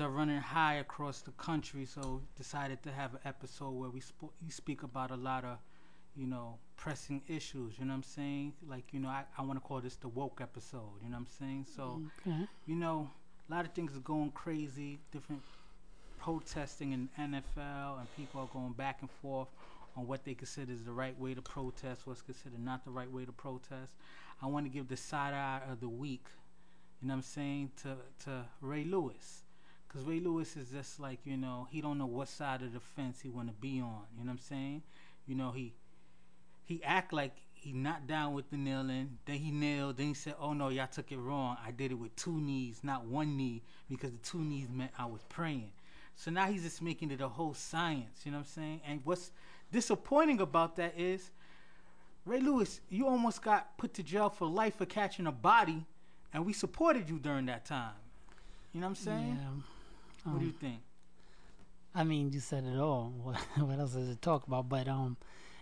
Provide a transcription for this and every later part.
are running high across the country, so decided to have an episode where we sp- we speak about a lot of, you know, pressing issues. You know what I'm saying? Like, you know, I, I want to call this the woke episode. You know what I'm saying? So, Okay. you know, a lot of things are going crazy. Different protesting in NFL, and people are going back and forth on what they consider is the right way to protest, what's considered not the right way to protest. I want to give the side eye of the week. You know what I'm saying to to Ray Lewis. Cause Ray Lewis is just like you know he don't know what side of the fence he want to be on. You know what I'm saying? You know he he act like he not down with the kneeling. Then he knelt. Then he said, "Oh no, y'all took it wrong. I did it with two knees, not one knee, because the two knees meant I was praying." So now he's just making it a whole science. You know what I'm saying? And what's disappointing about that is Ray Lewis, you almost got put to jail for life for catching a body, and we supported you during that time. You know what I'm saying? Yeah. What do you Um, think? I mean, you said it all. What, what else is to talk about? But um,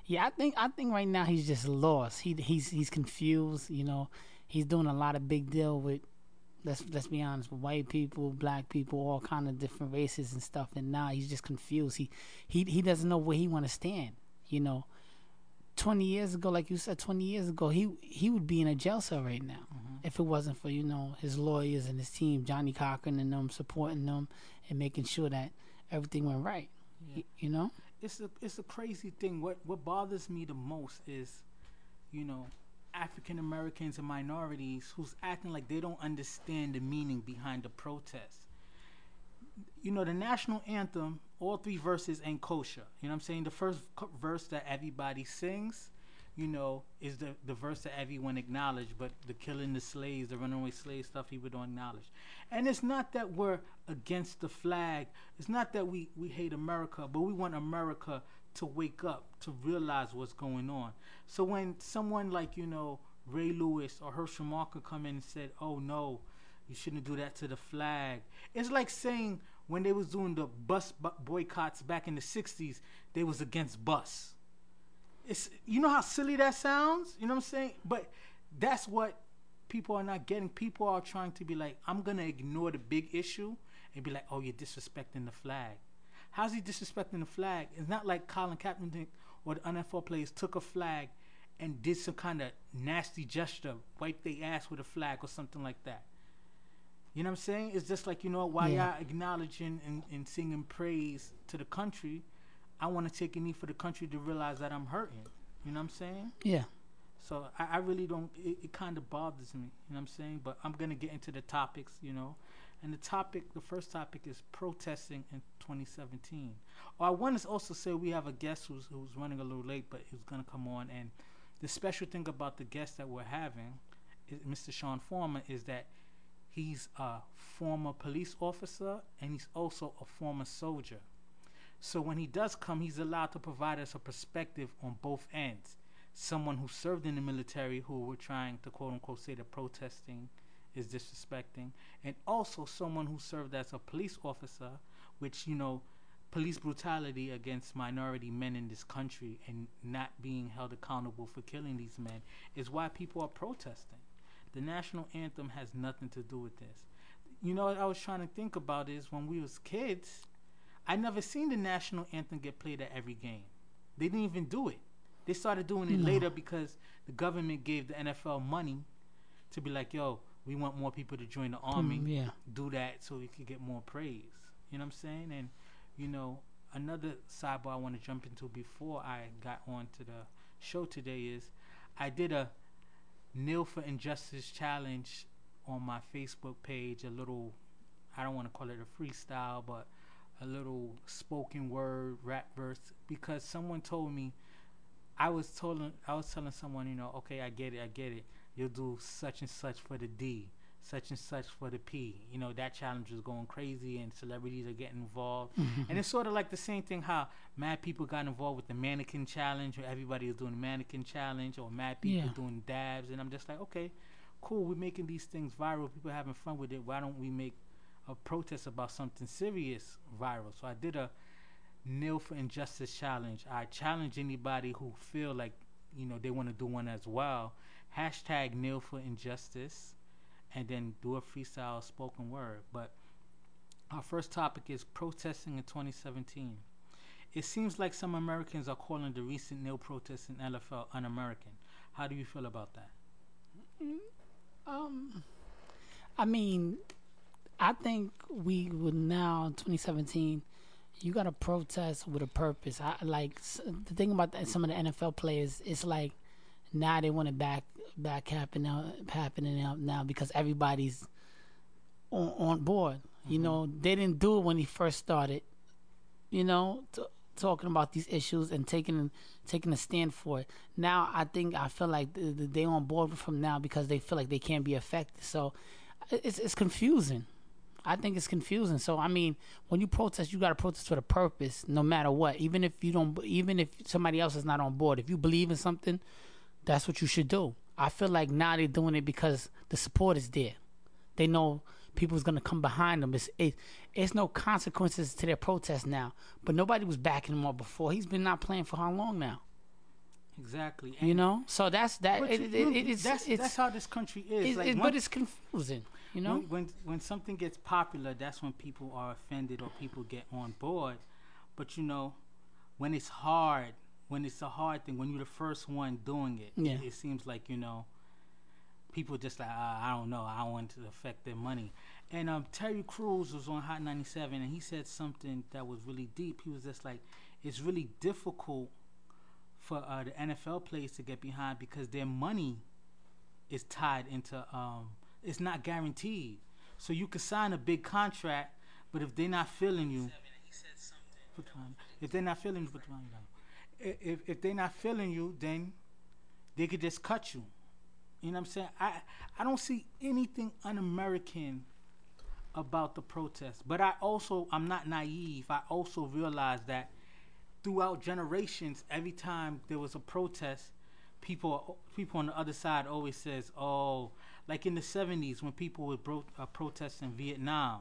yeah, I think I think right now he's just lost. He he's he's confused. You know, he's doing a lot of big deal with. Let's let's be honest, with white people, black people, all kind of different races and stuff. And now he's just confused. He he he doesn't know where he want to stand. You know, twenty years ago, like you said, twenty years ago, he he would be in a jail cell right now Mhm. if it wasn't for you know his lawyers and his team, Johnnie Cochran and them supporting them and making sure that everything went right. Yeah. Y- you know? it's a it's a crazy thing. What what bothers me the most is, you know, African Americans and minorities who's acting like they don't understand the meaning behind the protest. You know, the national anthem, all three verses ain't kosher. You know what I'm saying? The first verse that everybody sings, you know, is the, the verse that everyone acknowledged, but the killing the slaves, the runaway slave stuff, people don't acknowledge. And it's not that we're against the flag. It's not that we, we hate America, but we want America to wake up, to realize what's going on. So when someone like, you know, Ray Lewis or Herschel Walker come in and said, oh no, you shouldn't do that to the flag. It's like saying when they was doing the bus boycotts back in the 60s, they was against bus. It's you know how silly that sounds? You know what I'm saying? But that's what people are not getting. People are trying to be like, I'm gonna ignore the big issue and be like, oh, you're disrespecting the flag. How's he disrespecting the flag? It's not like Colin Kaepernick or the NFL players took a flag and did some kind of nasty gesture, wiped their ass with a flag or something like that. You know what I'm saying? It's just like, you know, while Yeah. y'all acknowledging and, and singing praise to the country, I want to take a knee for the country to realize that I'm hurting. You know what I'm saying? Yeah. So I, I really don't. It, it kind of bothers me. You know what I'm saying? But I'm gonna get into the topics. You know, and the topic, the first topic is protesting in 2017. Oh, I want to also say we have a guest who's who's running a little late, but he's gonna come on. And the special thing about the guest that we're having, is Mr. Sean Foreman, is that he's a former police officer and he's also a former soldier. So when he does come, he's allowed to provide us a perspective on both ends someone who served in the military who were trying to quote unquote say that protesting is disrespecting, and also someone who served as a police officer, which you know, police brutality against minority men in this country and not being held accountable for killing these men is why people are protesting. The national anthem has nothing to do with this. You know what I was trying to think about is when we was kids, I never seen the national anthem get played at every game. They didn't even do it. They started doing it No. later because the government gave the NFL money to be like, yo, we want more people to join the army. Mm, yeah. Do that so we could get more praise. You know what I'm saying? And, you know, another sidebar I want to jump into before I got on to the show today is I did a Kneel for Injustice challenge on my Facebook page, a little, I don't want to call it a freestyle, but a little spoken word rap verse because someone told me I was told I was telling someone, you know, okay, I get it, I get it. You'll do such and such for the D, such and such for the P. You know, that challenge was going crazy and celebrities are getting involved. Mm-hmm. And it's sort of like the same thing how mad people got involved with the mannequin challenge or everybody was doing the mannequin challenge or mad people Yeah. doing dabs and I'm just like, okay, cool, we're making these things viral, people having fun with it. Why don't we make a protest about something serious viral? So I did a Kneel for Injustice challenge. I challenge anybody who feel like you know they want to do one as well. Hashtag Kneel for Injustice, and then do a freestyle spoken word. But Our first topic is protesting in 2017. It seems like some Americans are calling the recent nil protests in NFL un-American. How do you feel about that? Um, I mean, I think we would now 2017. You got to protest with a purpose. I like the thing about the, some of the NFL players. It's like now they want it back back happening happening now, now because everybody's on, on board. You mm-hmm. know, they didn't do it when he first started. You know, t- talking about these issues and taking taking a stand for it. Now I think I feel like th- th- they on board from now because they feel like they can't be affected. So it's it's confusing. I think it's confusing. So I mean, when you protest, you got to protest with a purpose, no matter what. Even if you don't, even if somebody else is not on board, if you believe in something, that's what you should do. I feel like now they're doing it because the support is there. They know people's gonna come behind them. It's it, it's no consequences to their protest now. But nobody was backing him up before. He's been not playing for how long now? Exactly. You know. So that's that. It, it, it, it's that's, it's, that's how this country is. like but it's confusing. You know. when, when when something gets popular, that's when people are offended or people get on board. But you know, when it's hard, when it's a hard thing, when you're the first one doing it, Yeah. it, it seems like you know, people just like I, I don't know, I want to affect their money. And um, Terry Crews was on Hot 97, and he said something that was really deep. He was just like, it's really difficult for uh, the NFL players to get behind because their money is tied into um it's not guaranteed. So you could sign a big contract, but if they're not feeling you, put the line- if they're not feeling you, put the line down. If if they're not feeling you, then they could just cut you. You know what I'm saying? I I don't see anything un-American about the protest, but I also I'm not naive. I also realize that throughout generations, every time there was a protest, people people on the other side always says, "Oh, like in the '70s when people would bro- uh, protest in Vietnam,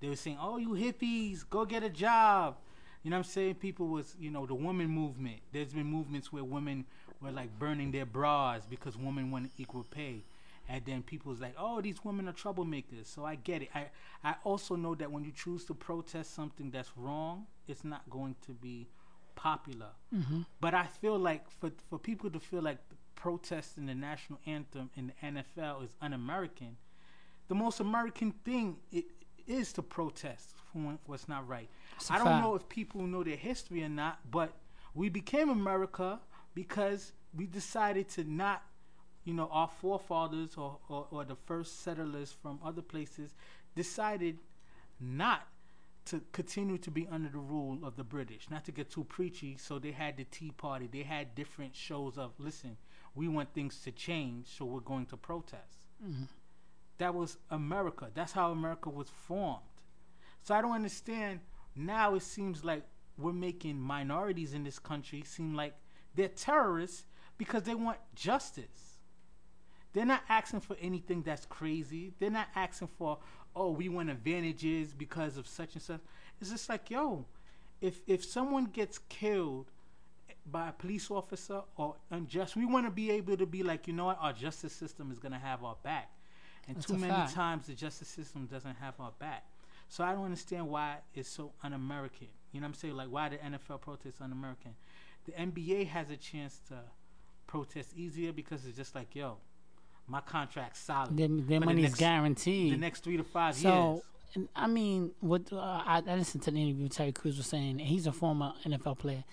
they were saying, "Oh, you hippies, go get a job." You know what I'm saying? People was, you know, the woman movement. There's been movements where women were like burning their bras because women want equal pay. And then people was like, "Oh, these women are troublemakers." So I get it. I I also know that when you choose to protest something that's wrong, it's not going to be popular. Mm-hmm. But I feel like for for people to feel like protesting the national anthem in the NFL is un-American, the most American thing it is to protest what's not right. It's I don't know if people know their history or not, but we became America because we decided to not, you know, our forefathers or, or, or the first settlers from other places decided not to continue to be under the rule of the British, not to get too preachy. So they had the Tea Party. They had different shows of, listen, we want things to change, so we're going to protest. That was America. That's how America was formed. So I don't understand. Now it seems like we're making minorities in this country seem like they're terrorists because they want justice. They're not asking for anything that's crazy. They're not asking for, oh, we want advantages because of such and such. It's just like, yo, if if someone gets killed by a police officer or unjust, we want to be able to be like, you know what, our justice system is gonna have our back. And That's too many fact. times the justice system doesn't have our back. So I don't understand why it's so un-American. You know what I'm saying? Like why the NFL protests un-American. The NBA has a chance to protest easier because it's just like, yo, my contract's solid. Their, their For the next- guaranteed. The next three to five So, years. and I mean, what uh, I, I listened to the interview Terry Crews was saying. and He's a former NFL player.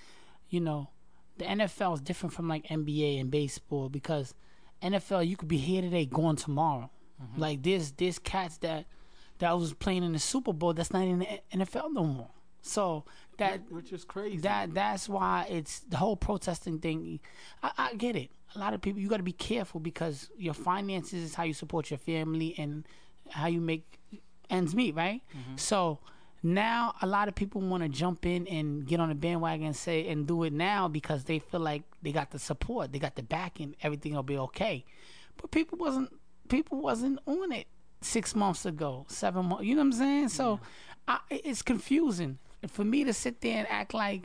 You know, the NFL is different from like NBA and baseball because NFL you could be here today, gone tomorrow. Mm-hmm. Like there's there's cats that that was playing in the Super Bowl that's not in the NFL no more. So that which is crazy. that that's why it's the whole protesting thing. I, I get it. A lot of people you got to be careful because your finances is how you support your family and how you make ends meet, right? So now a lot of people want to jump in and get on the bandwagon and say and do it now because they feel like they got the support, they got the backing, everything will be okay. But people wasn't people wasn't on it six months ago, seven months. You know what I'm saying? So I, it's confusing for me to sit there and act like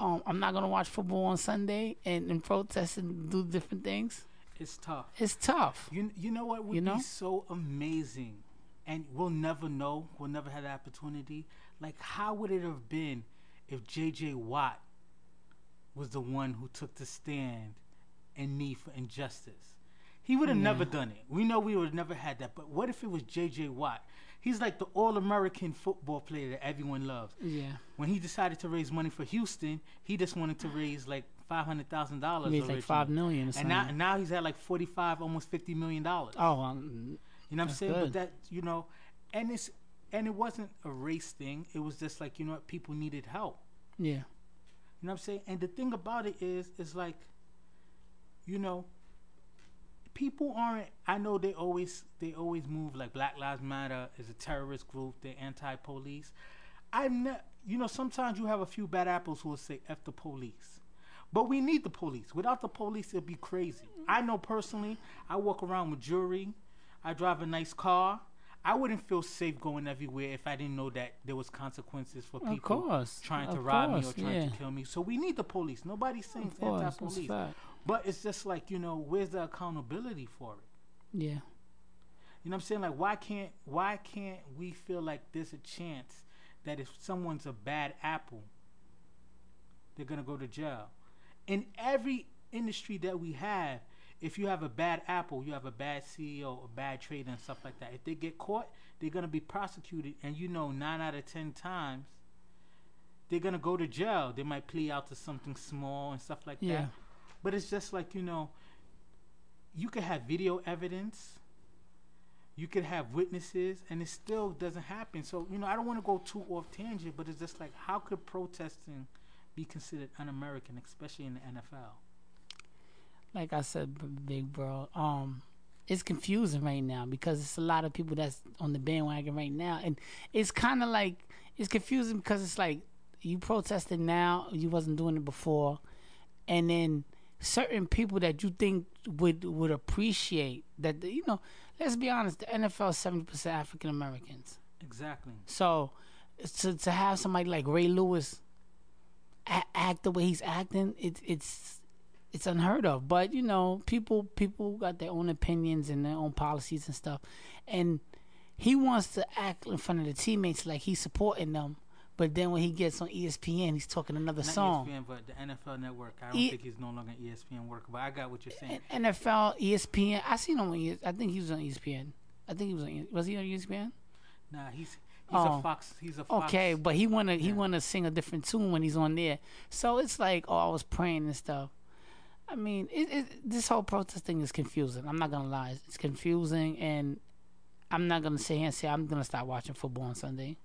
um, I'm not gonna watch football on Sunday and, and protest and do different things. it's tough. It's tough. You you know what would You know? be so amazing and we'll never know. We'll never have the opportunity. Like, how would it have been if J.J. Watt was the one who took the stand and me for injustice? He would have never done it. We know we would have never had that. But what if it was J.J. Watt? He's like the all-American football player that everyone loves. Yeah. When he decided to raise money for Houston, he just wanted to raise like five hundred thousand dollars. Raised like five million or and now, now he's at like forty-five, almost fifty million dollars. Oh, um, You know what I'm saying? But that you know, and it's and it wasn't a race thing. It was just like you know what people needed help. yeah. You know what I'm saying? And the thing about it is, is like, you know, people aren't. I know they always they always move like Black Lives Matter is a terrorist group. They're anti-police. I ne- you know sometimes you have a few bad apples who will say "f the police." But we need the police. Without the police, it'd be crazy. I know personally, I walk around with jewelry. I drive a nice car. I wouldn't feel safe going everywhere if I didn't know that there was consequences for people course. trying to rob me or trying yeah. to kill me. So we need the police. Nobody's saying Of it's course, that's a anti-police. But it's just like you know, where's the accountability for it? Yeah. You know what I'm saying? Like, why can't why can't we feel like there's a chance that if someone's a bad apple, they're gonna go to jail? In every industry that we have, if you have a bad apple, you have a bad CEO, a bad trader, and stuff like that. If they get caught, they're gonna be prosecuted, and you know, nine out of ten times, they're gonna go to jail. They might plea out to something small and stuff like Yeah. that. But it's just like you know, you could have video evidence you could have witnesses and it still doesn't happen. So you know i don't want to go too off tangent but it's just like how could protesting be considered un-american especially in the nfl like I said, big bro, um, it's confusing right now because it's a lot of people that's on the bandwagon right now, and it's kind of like it's confusing because it's like you protested now, you wasn't doing it before, and then certain people that you think would would appreciate that, you know, let's be honest, the NFL is seventy percent African Americans, exactly so to to have somebody like Ray Lewis a- act the way he's acting, it's it's it's unheard of. But you know, people people got their own opinions and their own policies and stuff, and he wants to act in front of the teammates like he's supporting them. But then when he gets on ESPN, he's talking another not song. espn but the nfl network i don't E- think he's no longer espn worker but i got what you're saying NFL, ESPN. I seen him on. ES- I think he was on ESPN. I think he was on. Was he on ESPN? nah he's he's Oh. a fox he's a fox Okay, but he wanna he Yeah. wanna sing a different tune when he's on there. So it's like, oh, I was praying and stuff. I mean, it, it this whole protest thing is confusing. I'm not gonna lie, it's confusing, and I'm not gonna sit here and say I'm gonna start watching football on Sunday.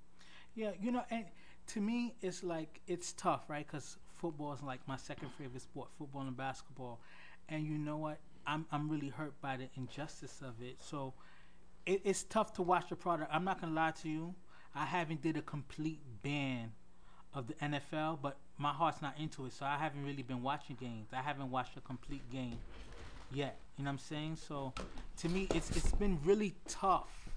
Yeah, you know, and to me, it's like it's tough, right? Because football is like my second favorite sport, football and basketball. And you know what? I'm I'm really hurt by the injustice of it. So it, it's tough to watch the product. I'm not gonna lie to you. I haven't did a complete ban of the NFL, but my heart's not into it, so I haven't really been watching games. I haven't watched a complete game yet. You know what I'm saying? So to me, it's it's been really tough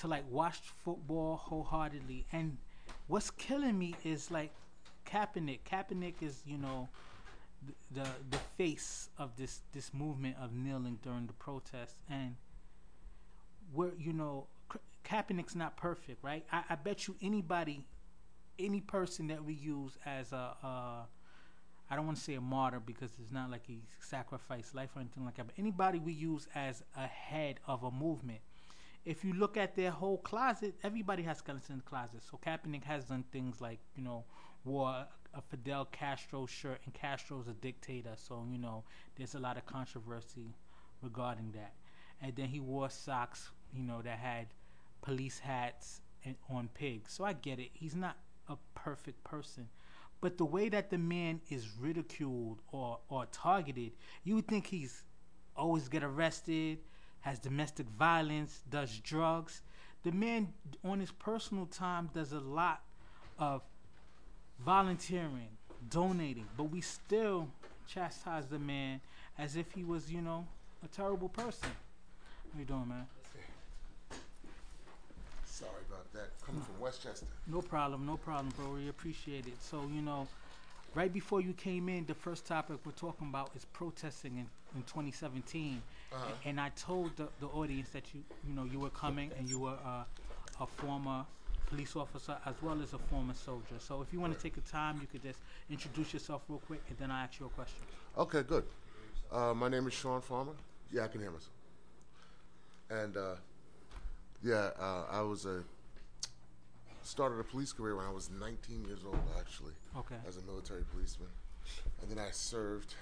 to like watch football wholeheartedly. And what's killing me is like Kaepernick. Kaepernick is you know the the, face of this this movement of kneeling during the protest and we're you know Ka- Kaepernick's not perfect, right? I, I bet you anybody, any person that we use as a, uh, don't want to say a martyr because it's not like he sacrificed life or anything like that, but anybody we use as a head of a movement. If you look at their whole closet, everybody has skeletons in the closet. So Kaepernick has done things like, you know, wore a Fidel Castro shirt, and Castro's a dictator. So, you know, there's a lot of controversy regarding that. And then he wore socks, you know, that had police hats and on pigs. So I get it. He's not a perfect person. But the way that the man is ridiculed or, or targeted, you would think he's always get arrested, has domestic violence, does drugs. The man on his personal time does a lot of volunteering, donating, but we still chastise the man as if he was, you know, a terrible person. How you doing, man? Sorry about that. Coming from Westchester. No problem, no problem, bro. We appreciate it. So, you know, right before you came in, the first topic we're talking about is protesting in, in 2017. And I told the, the audience that you you know you were coming and you were uh, a former police officer as well as a former soldier. So if you want to take the time, you could just introduce yourself real quick, and then I ask you a question. Okay, good. Uh, my name is Sean Farmer. Yeah, I can hear myself. And uh, yeah, uh, I was a started a police career when I was 19 years old, actually, Okay. as a military policeman, and then I served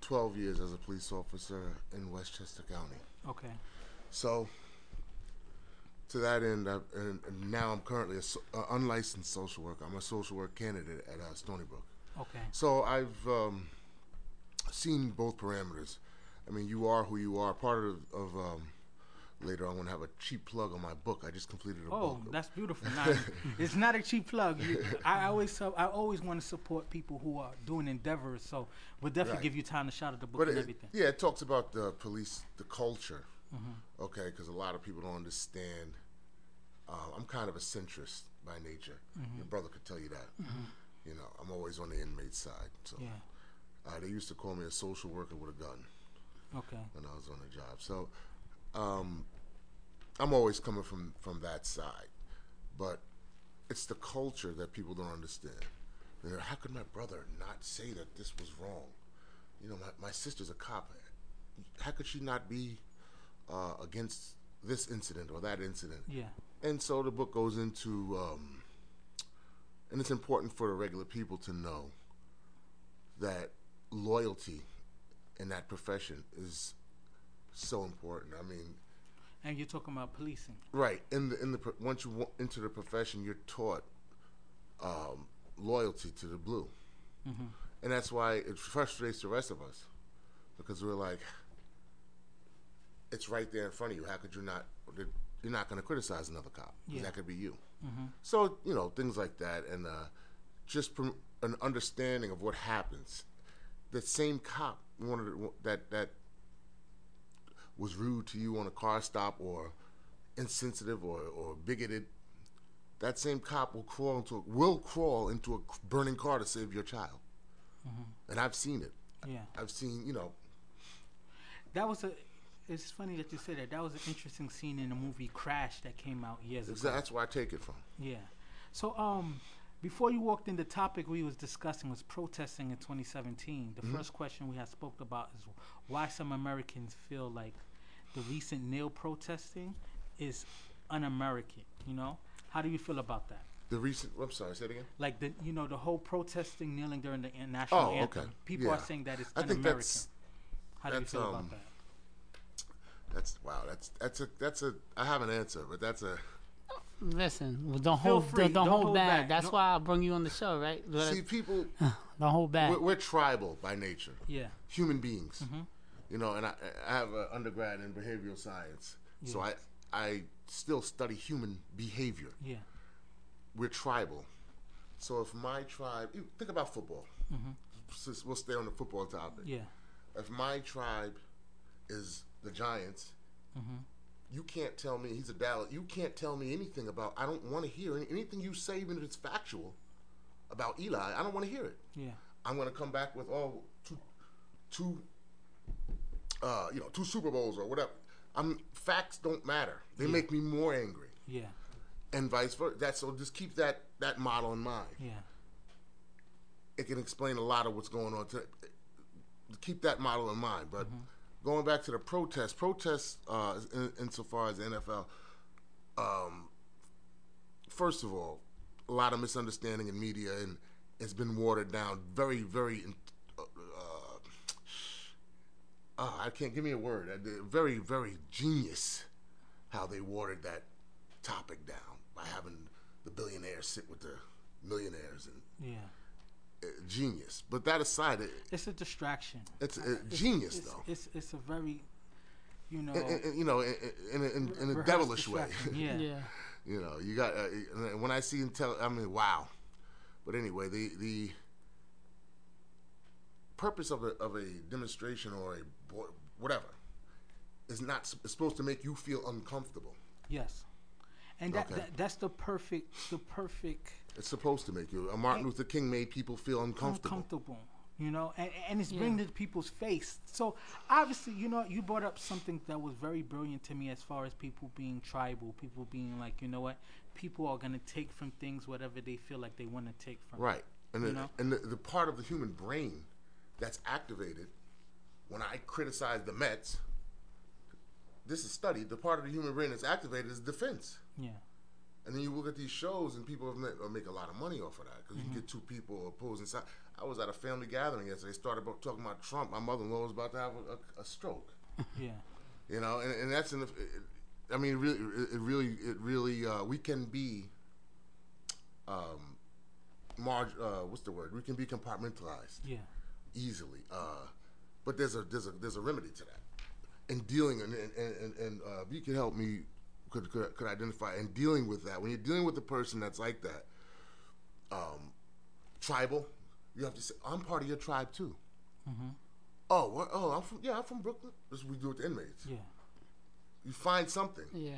12 years as a police officer in Westchester County. Okay. So, to that end, I've, and, and now I'm currently a so, uh, unlicensed social worker. I'm a social work candidate at uh, Stony Brook. Okay. So I've um, seen both parameters. I mean, you are who you are. Part of, of um, later, I'm going to have a cheap plug on my book. I just completed a Oh, book. that's beautiful. Now, it's not a cheap plug. You, I always I always want to support people who are doing endeavors. So we'll definitely Right. give you time to shout out the book but and it, everything. yeah, it talks about the police, the culture. Mm-hmm. Okay, because a lot of people don't understand. Uh, I'm kind of a centrist by nature. Mm-hmm. Your brother could tell you that. You know, I'm always on the inmate side. So Yeah. uh, they used to call me a social worker with a gun. Okay. when I was on the job. So um, I'm always coming from from that side, but it's the culture that people don't understand. You know, how could my brother not say that this was wrong? You know, my, my sister's a cop. How could she not be uh, against this incident or that incident? Yeah. And so the book goes into, um, and it's important for the regular people to know that loyalty in that profession is so important. I mean, And you're talking about policing. right in the in the once you into the profession, you're taught um, loyalty to the blue, and that's why it frustrates the rest of us because we're like, it's right there in front of you. How could you not? You're not going to criticize another cop. Yeah. That could be you. So you know things like that, and uh, just prom- an understanding of what happens. The same cop wanted to- that that was rude to you on a car stop or insensitive or, or bigoted. That same cop will crawl into a, will crawl into a burning car to save your child, and I've seen it. Yeah. I've seen you know That was a. It's funny that you say that. That was an interesting scene in the movie Crash that came out years ago. that's where I take it from. Yeah. So um, before you walked in, the topic we was discussing was protesting in 2017. The first question we had spoke about is why some Americans feel like the recent nail protesting is un-American. You know, how do you feel about that? The recent. I'm sorry. Say it again. Like the you know the whole protesting, kneeling during the an- national Oh, anthem. okay. People are saying that it's I think un-American. that's- How do you feel um, about that? That's wow. That's that's a that's a. I have an answer, but that's a. Listen, well, don't hold free. don't, don't Don't hold, hold back. back. That's Don't- why I bring you on the show, right? See, people. don't hold back. We're, we're tribal by nature. Yeah. human beings. Mm-hmm. You know, and I, I have an undergrad in behavioral science, so I I still study human behavior. Yeah. We're tribal, so if my tribe, think about football. Since we'll stay on the football topic. Mm-hmm. Yeah. If my tribe is the Giants, Mm-hmm. you can't tell me he's a Dallas. You can't tell me anything about. I don't want to hear any, anything you say, even if it's factual, about Eli. I don't want to hear it. Yeah. I'm gonna come back with all oh two, two, uh, you know, two Super Bowls or whatever. I'm facts don't matter. They make me more angry, Yeah. and vice versa. That's so. Just keep that that model in mind. Yeah. It can explain a lot of what's going on. To keep that model in mind. But going back to the protests, protests uh, in, insofar as the NFL. Um, first of all, a lot of misunderstanding in media, and it's been watered down. Very, very. Uh, I can't give me a word. Very, very genius how they watered that topic down by having the billionaires sit with the millionaires and Yeah. uh, genius. But that aside, it, It's a distraction. it's uh, genius it's, though. It's it's a very, you know, In- in- you know, in, in, in, in a devilish way. Yeah. yeah. you know, you got uh, and when I see him tell, I mean, wow. But anyway, the the purpose of a of a demonstration or a bo- whatever is not s- is supposed to make you feel uncomfortable. Yes. And that, Okay. that that's the perfect the perfect It's supposed to make you. Uh, Martin Luther King made people feel uncomfortable. uncomfortable. You know, and, and it's bringing it to people's face. So obviously, you know, you brought up something that was very brilliant to me as far as people being tribal, people being like, you know what, people are gonna take from things whatever they feel like they want to take from. Right. And, the, and the, the part of the human brain that's activated when I criticize the Mets, this is studied. The part of the human brain that's activated is defense. Yeah. And then you look at these shows, and people uh, make a lot of money off of that because Mm-hmm. you get two people opposing sides. I was at a family gathering yesterday. Started about talking about Trump. My mother-in-law was about to have a, a, a stroke. Yeah. You know, and, and that's in the. It, I mean, it really, it it really, it really. Uh, we can be. Um, marg. Uh, what's the word? We can be compartmentalized Yeah. easily. Uh, but there's a there's a there's a remedy to that. In dealing and and and, and uh, if you can help me, could, could could identify and dealing with that. When you're dealing with a person that's like that, um, tribal, you have to say, "I'm part of your tribe too." Mhm. Oh, what? oh, I'm from yeah, I'm from Brooklyn. This is what we do with the inmates. Yeah. You find something, Yeah.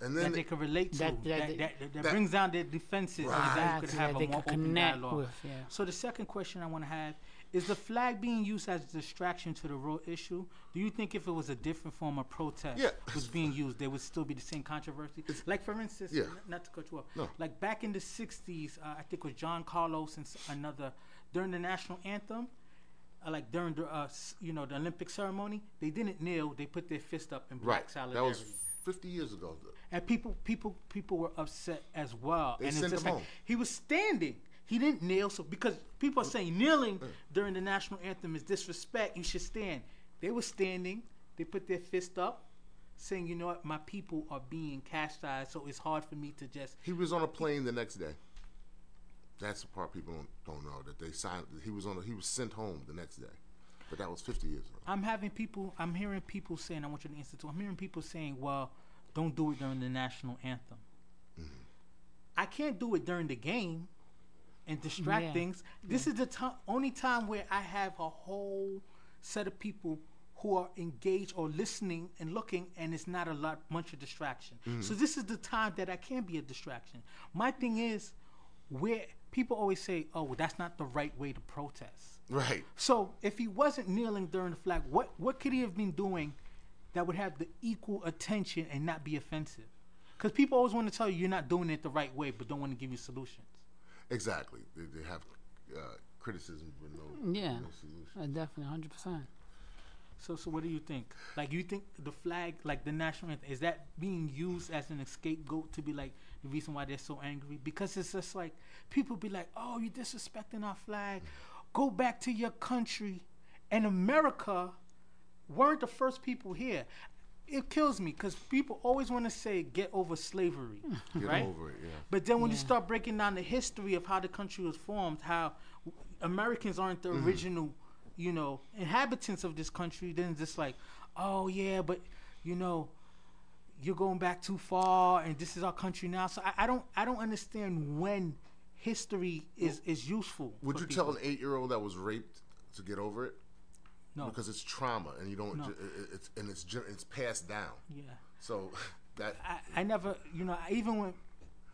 and That then they can relate to. That- That, that- that, that, that- brings down their defenses. Right. And then you could have that a they more open connect dialogue. with, yeah. So the second question I want to have is the flag being used as a distraction to the real issue? Do you think if it was a different form of protest Yeah. was being used, there would still be the same controversy? like for instance, Yeah. not to cut you off, No. like back in the '60s, uh, I think it was John Carlos and another during the national anthem. Uh, like during the uh, you know the Olympic ceremony, they didn't kneel; they put their fist up in black right, that was 50 years ago. Though. And people people people were upset as well. They and sent him like home. he was standing. He didn't kneel, so because people are saying kneeling during the national anthem is disrespect, you should stand. They were standing. They put their fist up, saying, "You know what? My people are being chastised, so it's hard for me to just." He was on a plane the next day. That's the part people don't, don't know that they signed. He was on. A, he was sent home the next day, but that was 50 years ago. I'm having people. I'm hearing people saying, "I want you to institute." I'm hearing people saying, "Well, don't do it during the national anthem." Mm-hmm. I can't do it during the game and distract Yeah. things. This is the time, only time where I have a whole set of people who are engaged or listening and looking, and it's not a lot much of distraction. Mm. So this is the time that I can be a distraction. My thing is, where people always say, "Oh, that's not the right way to protest." Right. So if he wasn't kneeling during the flag, what what could he have been doing that would have the equal attention and not be offensive? Because people always want to tell you you're not doing it the right way, but don't want to give you solutions. Exactly. They, they have uh, criticism but no, Yeah. no solution. Uh, definitely, hundred percent. So so what do you think? Like you think the flag, like the national anthem, is that being used as an scapegoat to be like the reason why they're so angry? Because it's just like people be like, "Oh, you're disrespecting our flag. Go back to your country." And America weren't the first people here. It kills me because people always want to say get over slavery, hmm. Get right? over it. Yeah. But then when you start breaking down the history of how the country was formed, how Americans aren't the mm-hmm. original, you know, inhabitants of this country, then it's just like, oh yeah, but you know, you're going back too far, and this is our country now. So I, I don't, I don't understand when history is is useful. Would you people. tell an eight-year-old that was raped to get over it? No. Because it's trauma, and you don't. No. It's and it's it's passed down. Yeah. So that I, I never, you know, I- even when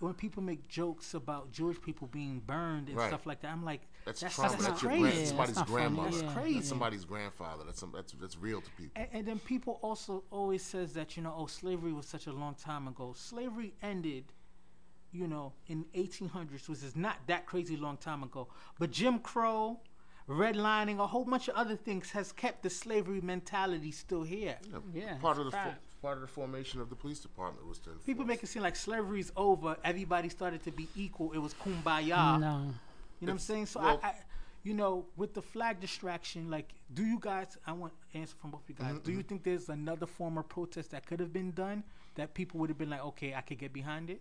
when people make jokes about Jewish people being burned and Right. stuff like that, I'm like, that's, that's, trauma. that's, That's, your crazy. grand, Yeah, somebody's that's funny. grandmother. That's crazy. That's somebody's grandfather. That's some, that's that's real to people. And, and then people also always says that you know, oh, slavery was such a long time ago. Slavery ended, you know, in 1800s, which is not that crazy long time ago. But Jim Crow, redlining, a whole bunch of other things has kept the slavery mentality still here. Yeah, part of the fo- part of the formation of the police department was to enforce. People make it seem like slavery's over. Everybody started to be equal. It was kumbaya. No. You know what I'm saying? So Well- I, I, you know, with the flag distraction, like, do you guys? I want answer from both of you guys. Mm-hmm, Do you think there's another form of protest that could have been done that people would have been like, okay, I could get behind it?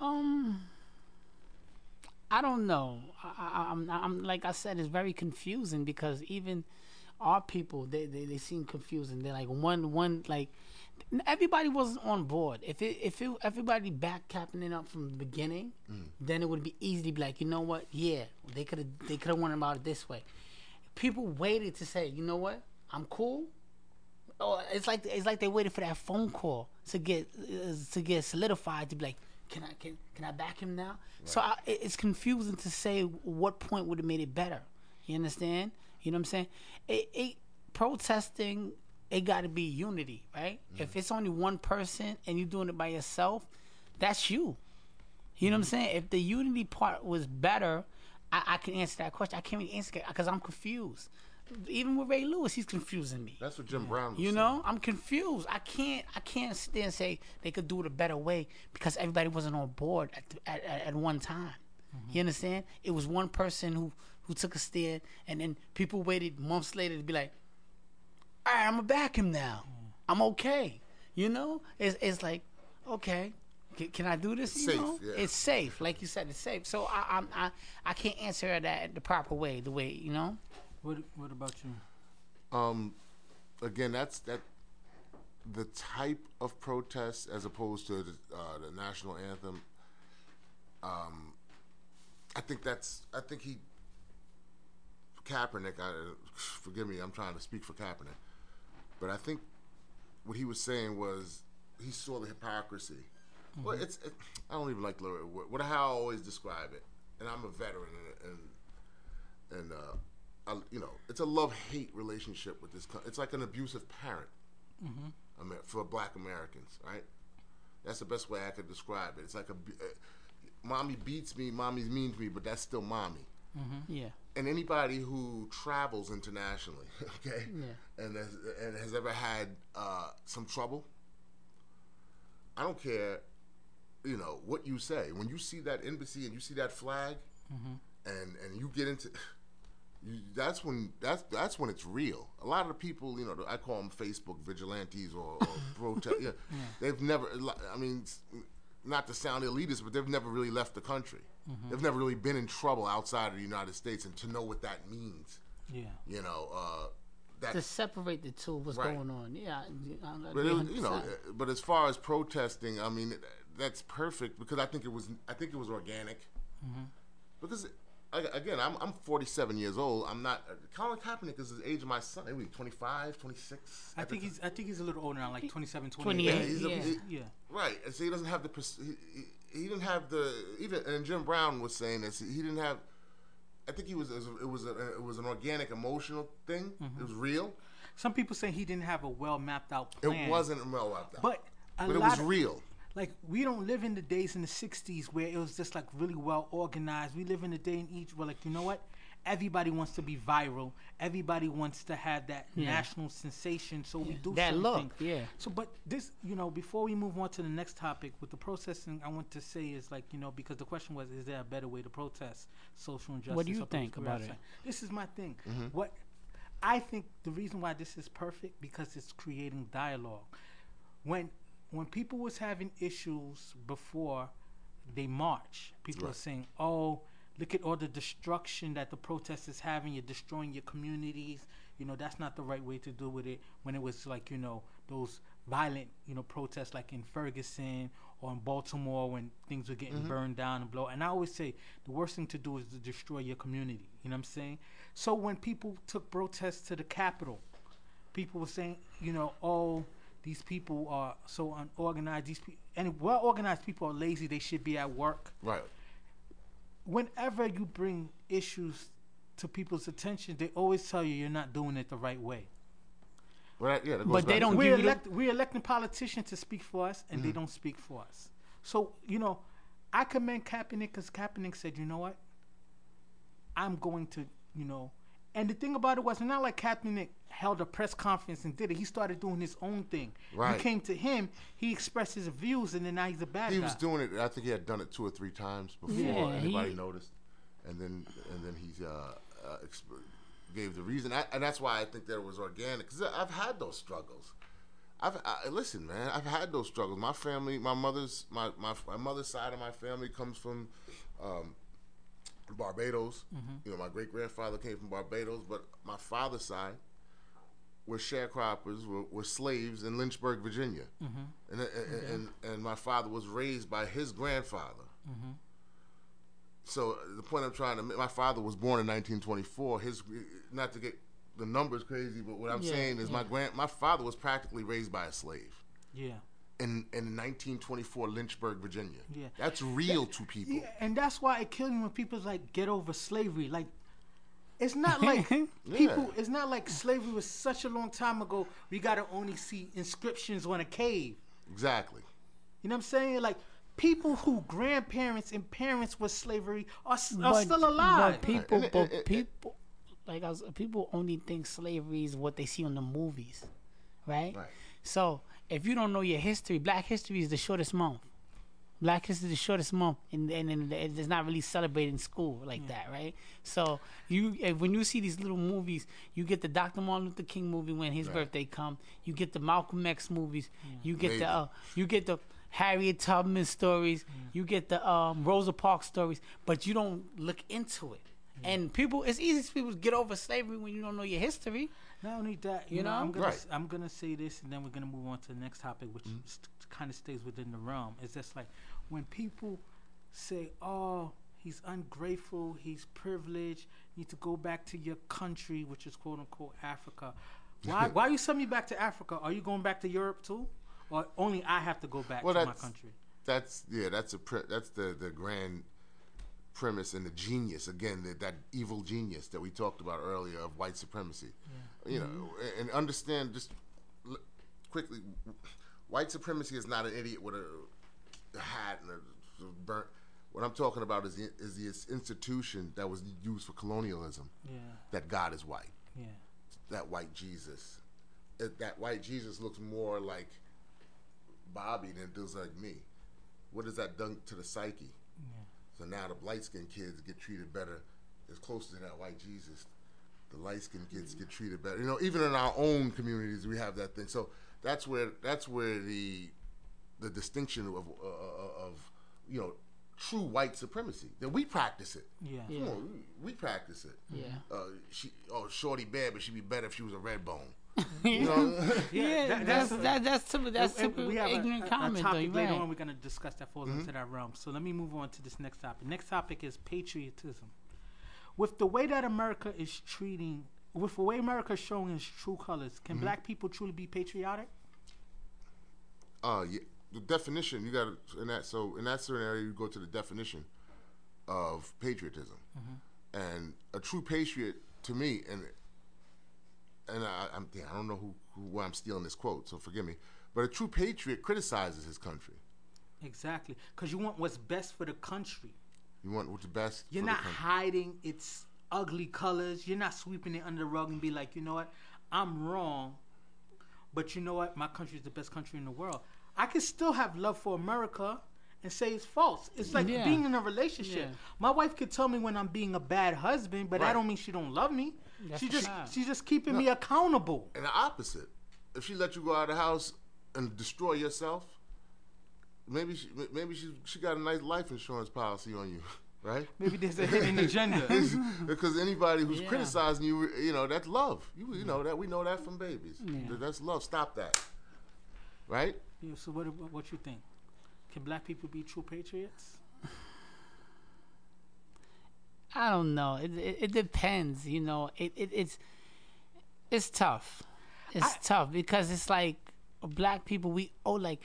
Um, I don't know. I, I, I'm, I'm like I said, it's very confusing because even our people, they, they, they seem confusing. They're like one one like everybody wasn't on board. If it if it, everybody back capping it up from the beginning, then it would be easy to be like, you know what? Yeah, they could have they could have went about it this way. People waited to say, you know what? I'm cool. Oh, it's like it's like they waited for that phone call to get uh, to get solidified to be like, can I can can I back him now? So I, it's confusing to say what point would have made it better. You understand? You know what I'm saying? It, it protesting. It got to be unity, right? If mm-hmm. it's only one person and you're doing it by yourself, that's you. You know what I'm mm-hmm. saying? If the unity part was better, I, I can answer that question. I can't really answer because I'm confused. Even with Ray Lewis, he's confusing me. That's what Jim Brown was You saying. know, I'm confused. I can't. I can't sit there and say they could do it a better way because everybody wasn't on board at the, at, at, at one time. Mm-hmm. You understand? It was one person who who took a stand, and then people waited months later to be like, "All right, I'm gonna back him now. Mm. I'm okay." You know, it's it's like, okay, can, can I do this? You Safe, know? yeah. It's safe, like you said, it's safe. So I I'm, I I can't answer that the proper way, the way you know. What What about you? um, again, that's that the type of protest as opposed to the, uh, the national anthem. Um, I think that's. I think he Kaepernick. I, forgive me, I'm trying to speak for Kaepernick, but I think what he was saying was he saw the hypocrisy. Well, it's. It, I don't even like the word. What how I always describe it, and I'm a veteran, and and, and uh, I, you know, it's a love hate relationship with this. It's like an abusive parent. Mean, for Black Americans, right? That's the best way I could describe it. It's like a, uh, mommy beats me, mommy's mean to me, but that's still mommy. Yeah. And anybody who travels internationally, okay, Yeah. and has, and has ever had uh, some trouble, I don't care, you know, what you say. When you see that embassy and you see that flag, and and you get into, that's when that's that's when it's real. A lot of the people, you know, I call them Facebook vigilantes or, or protest. Yeah, they've never. I mean, not to sound elitist, but they've never really left the country. They've never really been in trouble outside of the United States, and to know what that means, Yeah. you know, uh, that. To separate the two, what's Right. going on? Yeah. But it you know, 100%. uh, but as far as protesting, I mean, that's perfect because I think it was, I think it was organic. Because I- again, I'm I'm 47 years old. I'm not. Uh, Colin Kaepernick is the age of my son. Maybe 25, 26. I think he's I think he's a little older now, like 27, 28. 28, Yeah, he's a- yeah. he- Yeah. Right, and so he doesn't have the. pers- He, he, he didn't have the even. And Jim Brown was saying this. He didn't have. I think he was. It was. It was, a, it was an organic, emotional thing. It was real. Some people say he didn't have a well mapped out It wasn't well mapped out But a but it was of- real. Like we don't live in the days in the '60s where it was just like really well organized. We live in the day and age where, like, you know what? Everybody wants to be viral. Everybody wants to have that Yeah. national sensation. So we do That certain look, things. yeah. So, but this, you know, before we move on to the next topic with the protesting, I want to say is like, you know, because the question was, is there a better way to protest social injustice? What do you think political about it? This is my thing. Mm-hmm. What I think the reason why this is perfect because it's creating dialogue. When when people was having issues before they march, people are saying, "Oh, look at all the destruction that the protest is having. You're destroying your communities. You know that's not the right way to do with it." When it was like you know those violent you know protests like in Ferguson or in Baltimore when things were getting mm-hmm. burned down and blown. And I always say the worst thing to do is to destroy your community. You know what I'm saying? So when people took protests to the Capitol, people were saying, you know, oh, these people are so unorganized. These people, and well organized people are lazy. They should be at work. Right. Whenever you bring issues to people's attention, they always tell you you're not doing it the right way. That- yeah, that goes But they don't We're, give you the- elect, we're electing politicians to speak for us, and they mm-hmm. don't speak for us. So, you know, I commend Kaepernick because Kaepernick said, you know what? I'm going to, you know. And the thing about it was, not like Kaepernick held a press conference and did it. He started doing his own thing. Right. You came to him, he expressed his views, and then now he's a bad He guy. was doing it. I think he had done it two or three times before Yeah, anybody he- noticed, and then and then he's uh, uh, exp- gave the reason, I, and that's why I think that it was organic. Because I've had those struggles. I've I, listen, man. I've had those struggles. My family, my mother's my my, my mother's side of my family comes from um, Barbados. You know, my great grandfather came from Barbados, but my father's side were sharecroppers, were, were slaves in Lynchburg, Virginia, and, and, and and my father was raised by his grandfather. Mm-hmm. So the point I'm trying to make, my father was born in 1924. His not to get the numbers crazy, but what I'm Yeah, saying is my grand my father was practically raised by a slave yeah. In, in 1924 Lynchburg, Virginia. Yeah. That's real to people. Yeah, and that's why it kills me when people's like get over slavery. Like, it's not like people. It's not like slavery was such a long time ago. We gotta only see inscriptions on a cave. Exactly. You know what I'm saying? Like people who grandparents and parents was slavery are, are But- still alive. But people, And it- but it- it- people, like I was, people only think slavery is what they see on the movies, right? Right. So if you don't know your history, Black History is the shortest month. Black History is the shortest month, and and, and it's not really celebrated in school like that, right? So you, if, when you see these little movies, you get the Dr. Martin Luther King movie when his birthday come. You get the Malcolm X movies. You get Maybe. the uh, you get the Harriet Tubman stories. You get the um, Rosa Parks stories, but you don't look into it. And people, it's easy for people to get over slavery when you don't know your history. Not only that, you, You know, know? I'm gonna Right. s- I'm gonna say this, and then we're gonna move on to the next topic, which mm. kind of stays within the realm. It's just like when people say, "Oh, he's ungrateful, he's privileged, you need to go back to your country, which is quote unquote Africa." Why? why you send me back to Africa? Are you going back to Europe too, or only I have to go back Well, to my that's- country? That's yeah. That's a pre- that's the the grand premise and the genius again that, that evil genius that we talked about earlier of white supremacy. You mm-hmm. know, and- and understand just l- quickly, white supremacy is not an idiot with a, a hat and a, a burnt. What I'm talking about is the, is the institution that was used for colonialism. Yeah, That God is white. yeah, that white Jesus. Uh, that white Jesus looks more like Bobby than it does like me. What does that done to the psyche? So now the light skinned kids get treated better. As close to that white Jesus, the light skinned kids get treated better. You know, even in our own communities, we have that thing. So that's where that's where the the distinction of uh, of you know true white supremacy that we practice it. yeah. Yeah. Come on, we, we practice it. Yeah. Uh, she oh shorty bad, but she'd be better if she was a red bone. You know? Yeah, that- that's that's- that's that's typical. That's And- and typical a- ignorant a, comment, a though. topic You're later right. on we're going to discuss that falls Mm-hmm. into that realm. So let me move on to this next topic. Next topic is patriotism. With the way that America is treating, with the way America is showing its true colors, can Mm-hmm. black people truly be patriotic? uh, yeah, the definition you got in that. So in that certain area, you go to the definition of patriotism, and a true patriot to me, and and I, I'm damn, I don't know who, who where I'm stealing this quote, so forgive me. But a true patriot criticizes his country. Exactly, because you want what's best for the country. You want what's the best. You're for not country. hiding its ugly colors. You're not sweeping it under the rug and be like, you know what, I'm wrong, but you know what, my country is the best country in the world. I can still have love for America and say it's false. It's like Yeah. being in a relationship. Yeah. My wife could tell me when I'm being a bad husband, but Right. that don't mean she don't love me. That's she just fact. she's just keeping me accountable. And the opposite. If she let you go out of the house and destroy yourself, maybe she maybe she she got a nice life insurance policy on you, right? Maybe there's a hidden agenda. because anybody who's Yeah. criticizing you, you know, that's love. You you know that we know that from babies. Yeah. That's love. Stop that. Right? Yeah, so what what you think? Can black people be true patriots? I don't know. It, it it depends. You know, it, it it's it's tough. It's I- tough because it's like black people. We oh like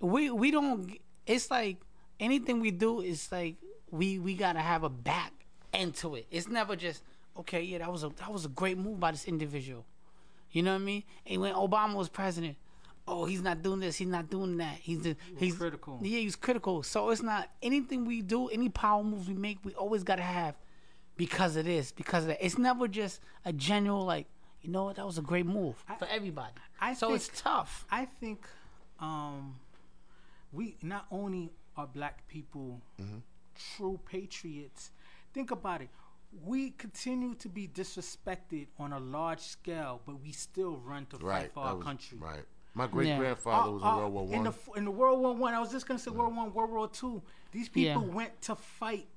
we we don't. It's like anything we do is like we we gotta have a back end to it. It's never just okay. Yeah, that was a that was a great move by this individual. You know what I mean? And when Obama was president, oh, he's not doing this, he's not doing that. He's the, he's critical. Yeah, he's critical. So it's not anything we do, any power moves we make, we always gotta have because of this, because of that. It's never just a general like, you know what, that was a great move for everybody. I so think- it's tough. I think um, we not only are black people true patriots. Think about it. We continue to be disrespected on a large scale, but we still run to fight Right. for our was- country. Right. My great grandfather Uh, was in uh, World War In One. the in the World War One, I was just gonna say World War One, World War Two. These people Yeah. went to fight,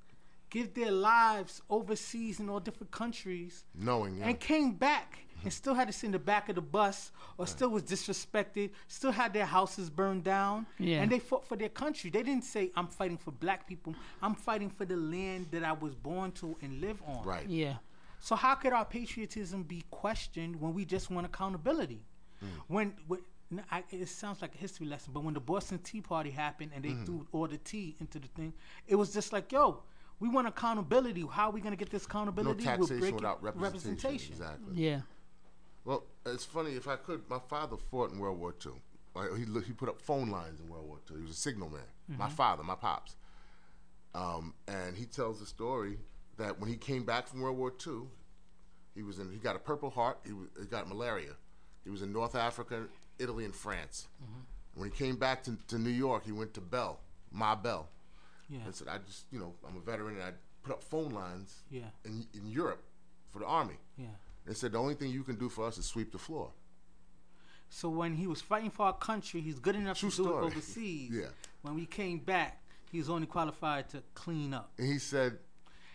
give their lives overseas in all different countries, Knowing, yeah. and came back and still had to sit in the back of the bus, or still was disrespected, still had their houses burned down, Yeah. and they fought for their country. They didn't say, "I'm fighting for black people. I'm fighting for the land that I was born to and live on." right. Yeah. So how could our patriotism be questioned when we just want accountability? Hmm. When, when n- I, it sounds like a history lesson, but when the Boston Tea Party happened and they Mm-hmm. threw all the tea into the thing, it was just like, yo, we want accountability. How are we gonna get this No accountability? We're taxation breaking without representation. Exactly. Yeah. Well, it's funny. If I could, my father fought in World War II. Right? He he put up phone lines in World War II. He was a signal man. My father, my pops, um, and he tells the story that when he came back from World War II, he was in. He got a Purple Heart. He, was, he got malaria. He was in North Africa, Italy, and France. When he came back to, to New York, he went to Bell, Ma Bell, Yeah. and said, "I just, you know, I'm a veteran, and I put up phone lines Yeah. in in Europe for the army." Yeah. They said the only thing you can do for us is sweep the floor. So when he was fighting for our country, he's good enough True to do story. it overseas. Yeah. When we came back, he was only qualified to clean up, And he said,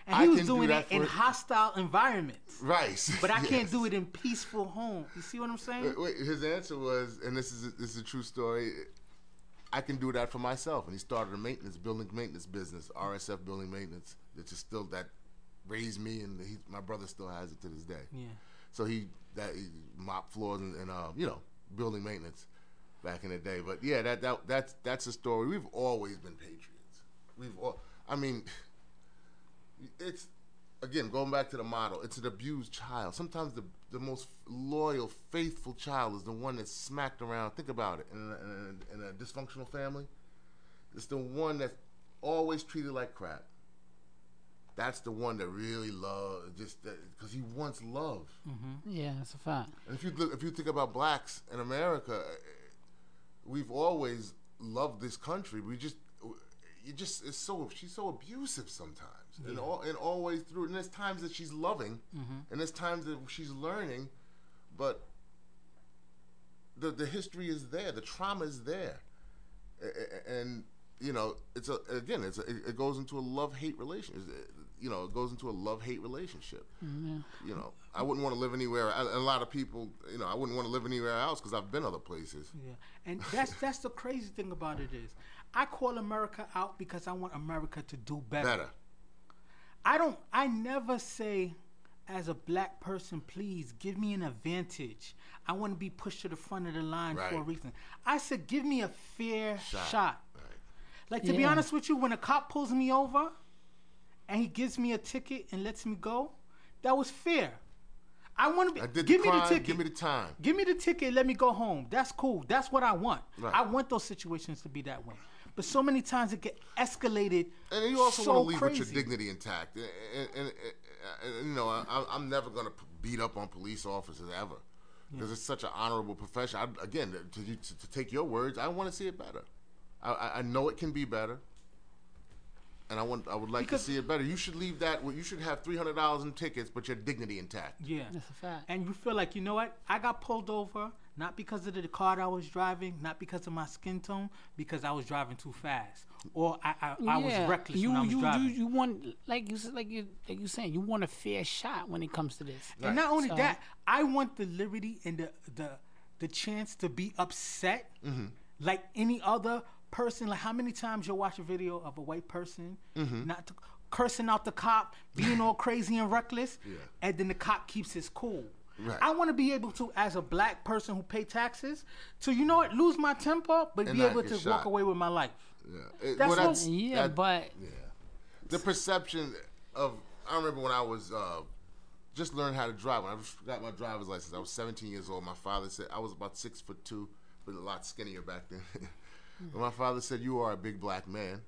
and I he was can do doing that it in hostile environments. "Right." But I can't do it in peaceful home. You see what I'm saying? Wait, wait, his answer was, and this is a, this is a true story. I can do that for myself, and he started a maintenance building maintenance business, RSF Building Maintenance, which is still that raised me, and he, my brother still has it to this day. Yeah. So he that he mop floors and, and uh, you know building maintenance back in the day. But yeah, that that that's that's a story. We've always been patriots. We've all. I mean, it's again going back to the model. It's an abused child. Sometimes the the most loyal, faithful child is the one that's smacked around. Think about it. In a, in a, in a dysfunctional family, it's the one that's always treated like crap. That's the one that really loves, just because he wants love. Mm-hmm. Yeah, that's a fact. And if you look, if you think about blacks in America, we've always loved this country. We just, you just, it's so she's so abusive sometimes, and all and always through. And there's times that she's loving, mm-hmm. and there's times that she's learning, but the the history is there, the trauma is there, and you know it's a again it's a, it goes into a love hate relationship. You know, it goes into a love hate relationship mm-hmm. you know, I wouldn't want to live anywhere. A, a lot of people, you know, I wouldn't want to live anywhere else because I've been other places. Yeah, and that's that's the crazy thing about it is, I call America out because I want America to do better. Better. I don't. I never say, as a black person, please give me an advantage. I want to be pushed to the front of the line for a reason. I said, give me a fair shot. Shot. Right. Like to be honest with you, when a cop pulls me over, and he gives me a ticket and lets me go, that was fair. I want to be. I did give the me the ticket. Give me the time. Give me the ticket. Let me go home. That's cool. That's what I want. Right. I want those situations to be that way. But so many times it get escalated. And you also so want to leave crazy. with your dignity intact. And, and, and, and, and, you know, I, I'm never going to beat up on police officers ever because it's such an honorable profession. I, again, to, to, to take your words, I want to see it better. I, I, I know it can be better. And I want, I would like Because- to see it better. You should leave that. You should have three hundred dollars in tickets, but your dignity intact. Yeah. That's a fact. And you feel like, you know what? I got pulled over not because of the car I was driving, not because of my skin tone, because I was driving too fast. Or I, I, I was reckless you, when I was you, driving. You, you want like you said, like you like you saying, you want a fair shot when it comes to this. And not only So- that, I want the liberty and the the the chance to be upset Mm-hmm. like any other person. Like how many times you'll watch a video of a white person Mm-hmm. not to, cursing out the cop, being all crazy and reckless, Yeah. and then the cop keeps his cool. Right. I want to be able to, as a black person who pay taxes, to you know what, lose my temper, but And be able to shot. walk away with my life. Yeah. It- That's well, what- Yeah, that- but Yeah. The perception of I remember when I was uh, just learning how to drive. When I got my driver's license, I was 17 years old. My father said I was about six foot two, but a lot skinnier back then. but my father said, "You are a big black man.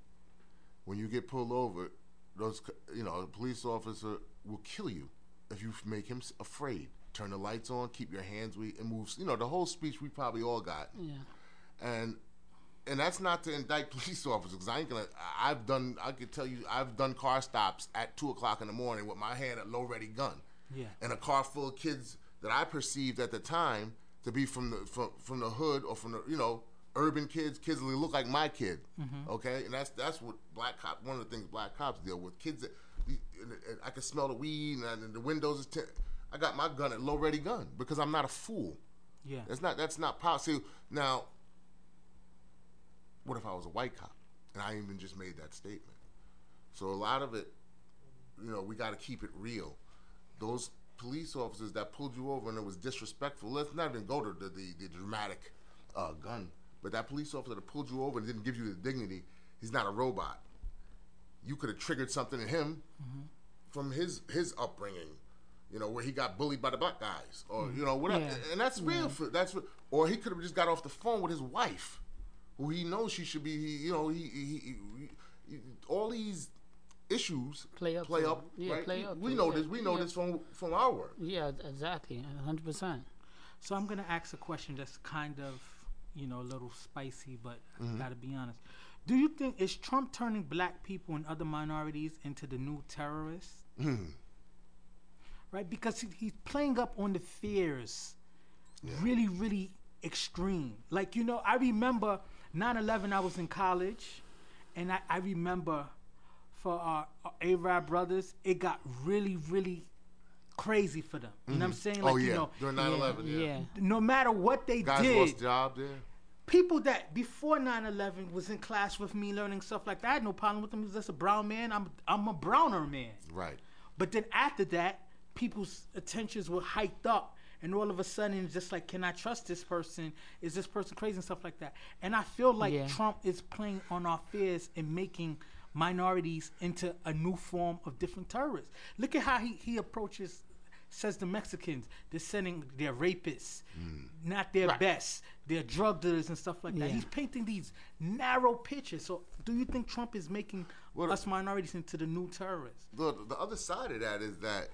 When you get pulled over, those you know, a police officer will kill you if you make him afraid. Turn the lights on, keep your hands weak, and move. You know, the whole speech we probably all got." yeah, and and that's not to indict police officers because I ain't gonna. I've done. I could tell you, I've done car stops at two o'clock in the morning with my hand at low ready gun, Yeah. and a car full of kids that I perceived at the time to be from the from, from the hood or from the you know urban kids, kids that look like my kid. Mm-hmm. Okay, and that's that's what black cop. One of the things black cops deal with kids that. I can smell the weed and the windows is. T- I got my gun at low ready gun because I'm not a fool. Yeah. That's not that's not possible. Now, what if I was a white cop and I even just made that statement? So a lot of it, you know, we got to keep it real. Those police officers that pulled you over and it was disrespectful. Let's not even go to the the, the dramatic uh, gun, but that police officer that pulled you over and didn't give you the dignity, he's not a robot. You could have triggered something in him from his his upbringing, you know, where he got bullied by the black guys, or mm. you know whatever, Yeah. and that's real. For, that's re- or he could have just got off the phone with his wife, who he knows she should be. He, you know, he, he, he, he- he- all these issues Play up play up. Yeah, right? play up We know it. this. We know Yeah. this from from our work. Yeah, exactly, hundred percent. So I'm gonna ask a question that's kind of, you know, a little spicy, but I mm-hmm. gotta be honest. Do you think is Trump turning black people and other minorities into the new terrorists? Hmm. Right, because he, he's playing up on the fears, really, really extreme. Like you know, I remember 9/11. I was in college, and I, I remember for uh, uh, our, our Arab brothers, it got really, really crazy for them. You know what I'm mm-hmm. saying? Like oh yeah, you know, during 9/11, yeah. yeah. no matter what they Guys did, lost jobs. Yeah. people that before 9-11 was in class with me learning stuff like that, I had no problem with them. He was just a brown man. I'm I'm a browner man. Right. But then after that, people's attentions were hiked up. And all of a sudden, it's just like, can I trust this person? Is this person crazy and stuff like that? And I feel like Yeah. Trump is playing on our fears and making minorities into a new form of different terrorists. Look at how he, he approaches, says the Mexicans, they're sending their rapists, mm. not their Right. best, they're drug dealers and stuff like that. He's painting these narrow pictures. So, do you think Trump is making Well, us minorities into the new terrorists? the the other side of that is that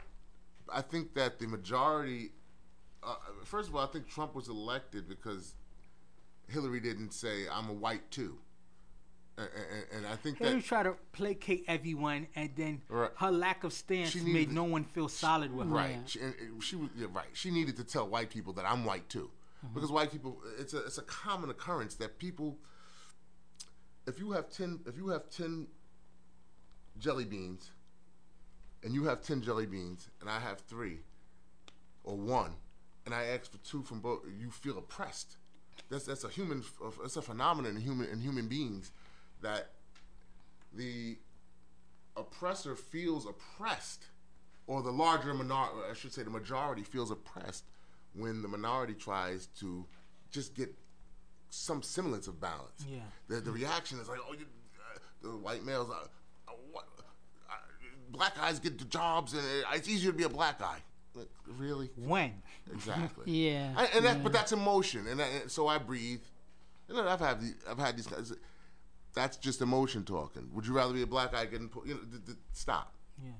I think that the majority. Uh, first of all, I think Trump was elected because Hillary didn't say I'm a white too, and, and, and I think Hillary that tried to placate everyone, and then Right. her lack of stance made needed- no one feel solid with her. right. Yeah. She, and she was yeah, right. She needed to tell white people that I'm white too, because white people. It's a it's a common occurrence that people. If you have ten, if you have ten jelly beans, and you have ten jelly beans, and I have three, or one, and I ask for two from both, you feel oppressed. That's that's a human. It's a phenomenon in human in human beings that the oppressor feels oppressed, or the larger minority, I should say, the majority feels oppressed when the minority tries to just get some semblance of balance. Yeah. The, the reaction is like, oh, you, uh, the white males, uh, black guys get the jobs, and it's easier to be a black guy. Like, really? When? Exactly. Yeah, I, and that, yeah. but that's emotion, and, I, and so I breathe. And then I've had the, I've had these guys. That's just emotion talking. Would you rather be a black guy getting? pu- You know, th- th- stop. Yeah.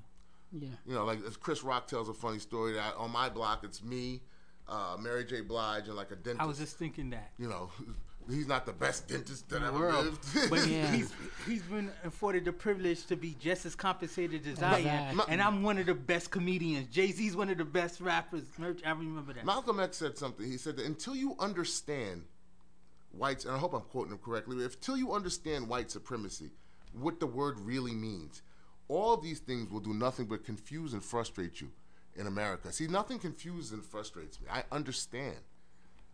Yeah, You know, like as Chris Rock tells a funny story that on my block it's me, uh, Mary J. Blige, and like a dentist. I was just thinking that. you know, he's not the best dentist that in the ever world. lived. but Yeah. he's he's been afforded the privilege to be just as compensated as I am, and I'm one of the best comedians. Jay Z's one of the best rappers. Merch, I remember that. Malcolm X said something. He said that until you understand whites, and I hope I'm quoting him correctly, but until you understand white supremacy, what the word really means, all these things will do nothing but confuse and frustrate you in America. See, nothing confuses and frustrates me. I understand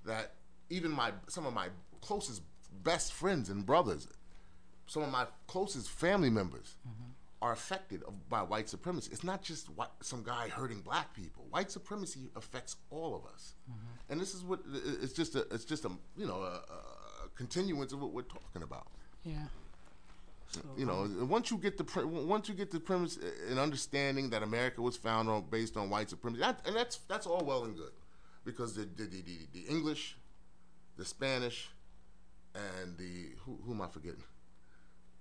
that even my some of my closest best friends and brothers, some of my closest family members mm-hmm. are affected by white supremacy. It's not just white, some guy hurting black people. White supremacy affects all of us, mm-hmm. and this is what it's just. A, it's just a you know a, a continuance of what we're talking about. yeah, You know, once you get the pre- once you get the premise uh, and understanding that America was founded on based on white supremacy, that, and that's that's all well and good, because the, the, the, the English, the Spanish, and the who, who am I forgetting?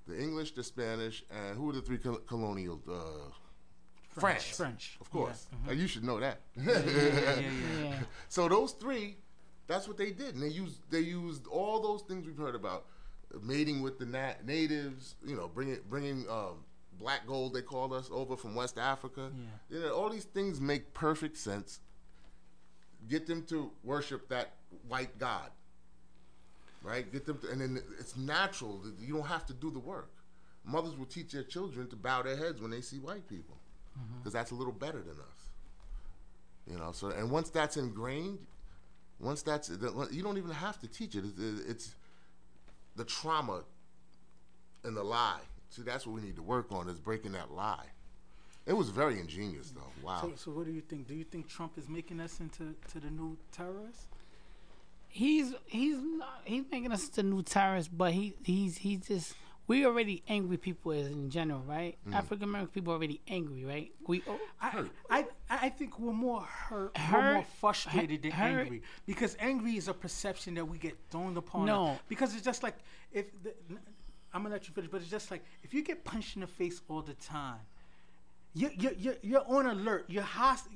The English, the Spanish, and who are the three col- colonial? Uh, France. French. of course. Yeah. Uh, You should know that. Yeah, yeah, yeah, yeah. yeah. So those three, that's what they did, and they used they used all those things we've heard about, mating with the nat- natives, you know, bringing bringing um, black gold they called us over from West Africa. Yeah. You know, all these things make perfect sense. Get them to worship that white god, right? Get them, to, and then it's natural. You don't have to do the work. Mothers will teach their children to bow their heads when they see white people, mm-hmm. because that's a little better than us. You know, so and once that's ingrained, once that's you don't even have to teach it. It's, it's the trauma and the lie. See, that's what we need to work on is breaking that lie. It was very ingenious, though. Wow. So, so what do you think? Do you think Trump is making us into to the new terrorists? He's he's he's making us the new terrorists, but he he's he's just we already angry people as in general, right? Mm. African American people already angry, right? We oh, I, I I think we're more hurt, we're more frustrated than hurt- angry because angry is a perception that we get thrown upon. No. us. because it's just like if the, I'm gonna let you finish, but it's just like if you get punched in the face all the time, you you you you're on alert. You're hostile.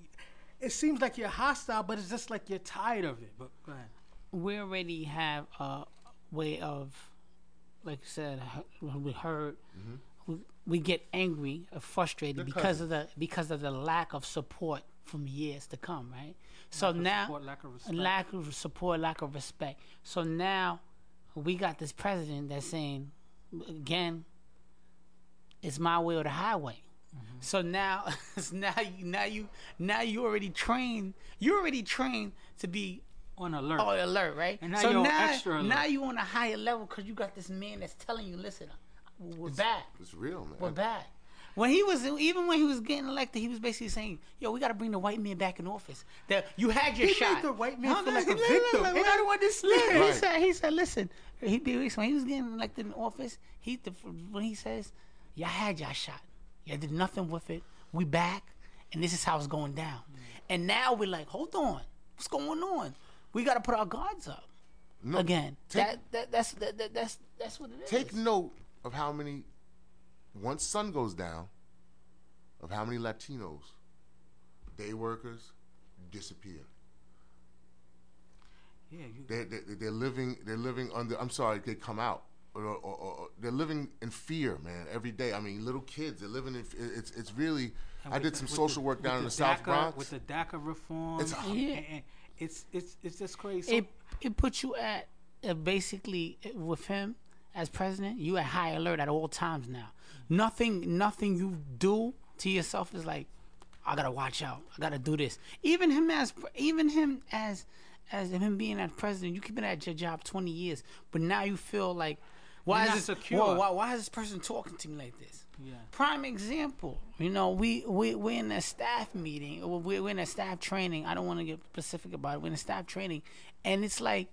It seems like you're hostile, but it's just like you're tired of it. But go ahead. We already have a way of, like I said, hu- we hurt. We, we get angry or frustrated They're because of the because of the lack of support from years to come, right? So Lack now, support, lack of respect. lack of support, lack of respect. So now, we got this president that's saying, again, it's my way or the highway. Mm-hmm. So now, now you, now you, now you already trained. You already trained to be on alert. on alert, right? And now so you're now, extra alert. now you on a higher level because you got this man that's telling you, listen, we're back, It's real, man. we're back. When he was, even when he was getting elected, he was basically saying, "Yo, we got to bring the white man back in office. That you had your He shot." made the white man No, feel no, like a no, no, victim, no, and I no. don't understand. Listen, He Right. said, "He said, listen, he did when he was getting elected in office. He the, when he says, y'all had your shot, y'all did nothing with it. We back, and this is how it's going down. And now we're like, hold on, what's going on? We got to put our guards up No, again. take- that, that that's that, that, that's that's what it is. Take note of how many, once sun goes down, of how many Latinos, day workers, disappear. Yeah, you, They, they, they're living. They're living under. I'm sorry, they come out. Or, or, or, or they're living in fear, man, every day. I mean, little kids. They're living in. f- It's it's really. I did the- some social the- work with down in the the South Bronx. with the DACA reform. It's- and- Yeah. and- and it's it's it's just crazy. It it puts you at uh, basically uh, with him as president. You at high alert at all times now. Nothing nothing you do to yourself is like I gotta watch out. I gotta do this. Even him as even him as as him being as president, you keep been at your job twenty years, but now you feel like why You're is this secure. whoa, why, why is this person talking to me like this? Yeah. Prime example. You know, we we we're in a staff meeting. We're, we're in a staff training. I don't want to get specific about it. We're in a staff training, and it's like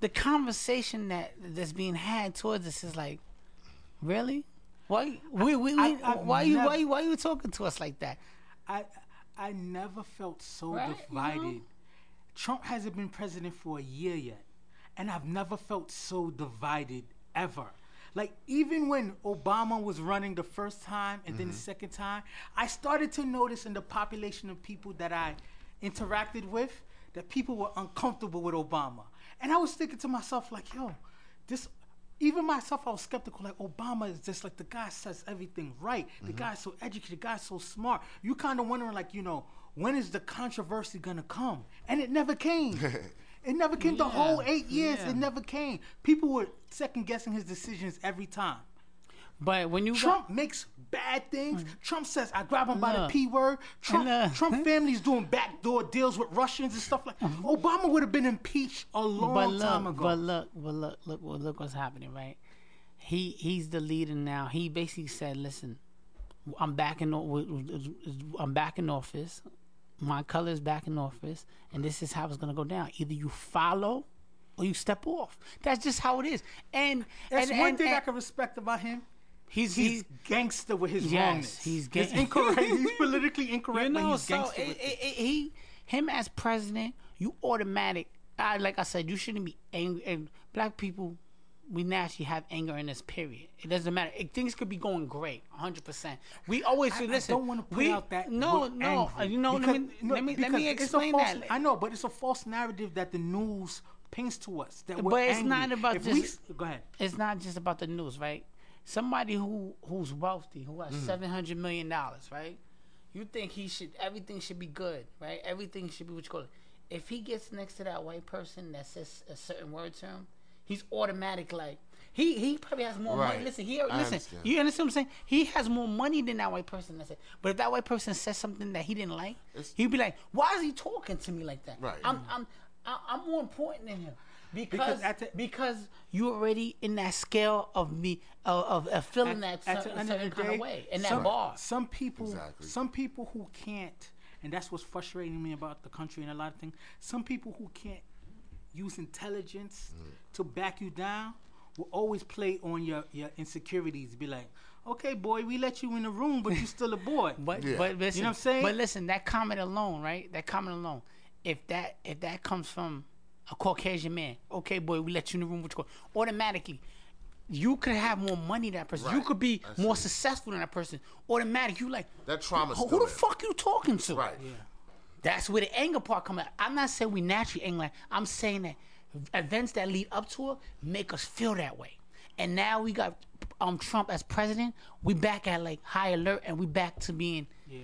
the conversation that that's being had towards us is like, really? Why we, we, we, I- I've why you never- why you why you talking to us like that? I I never felt so Right, you divided. know? Trump hasn't been president for a year yet, and I've never felt so divided ever. Like even when Obama was running the first time and then the mm-hmm. second time, I started to notice in the population of people that I interacted with that people were uncomfortable with Obama. And I was thinking to myself like, yo, this even myself, I was skeptical. Like Obama is just like the guy says everything right. The mm-hmm. guy's so educated. The guy's so smart. You kind of wondering, like, you know, when is the controversy gonna come? And it never came. it never came. The whole eight years, yeah. it never came. People were second guessing his decisions every time. But when you got, Trump makes bad things. Mm. Trump says, "I grab him by the p word." Trump, Look. Trump family's doing backdoor deals with Russians and stuff like. Mm-hmm. Obama would have been impeached a long but look, time ago. but look, but look, look, well, look what's happening, right? He he's the leader now. He basically said, "Listen, I'm back in. I'm back in office. My color is back in office, and this is how it's gonna go down. Either you follow, or you step off. That's just how it is. And That's and, one and, thing I can respect about him. he's He's he's gangster with his Yes, wrongness. he's He's incorrect. he's politically incorrect, you but know, he's so gangster it, with it, it. it- he, him as president, you automatic. I, like I said, you shouldn't be angry. And black people, we naturally have anger in this period. It doesn't matter. It, things could be going great, hundred percent. We always I, I listen. don't want to put we, out that no, no. angry You know, because- let me no, let me let me because it's a explain false- that. I know, but it's a false narrative that the news paints to us. That we're But it's angry. not about if just- s- Go ahead. it's not just about the news, right? Somebody who who's wealthy, who Mm. has seven hundred million dollars, right? You think he should everything should be good, right? Everything should be what you call it. If he gets next to that white person that says a certain word to him, he's automatic like he he probably has more money. Listen, he I listen. understand. You understand what I'm saying? He has more money than that white person. That's it. But if that white person says something that he didn't like, It's- he'd be like, "Why is he talking to me like that? Right. I'm I'm I- I'm more important than him." Because Because at the- because you already in that scale of me of, of, of feeling that at certain, the end of certain kind day, of way in that some, bar. Some people, Exactly. some people who can't, and that's what's frustrating me about the country and a lot of things. Some people who can't use intelligence mm. To back you down will always play on your your insecurities. Be like, okay, boy, we let you in the room, but you're still a boy. But Yeah. but listen, You know what I'm saying? But listen, that comment alone, right? That comment alone, if that if that comes from a Caucasian man, okay, boy, we let you in the room with your automatically. You could have more money than that person. You could be more successful than that person. Automatic, you like That trauma. Who, who the there. fuck you talking to? Right. yeah. That's where the anger part come out. I'm not saying we naturally angry. I'm saying that events that lead up to it make us feel that way. And now we got um Trump as president. We back at like high alert, and we back to being Yeah.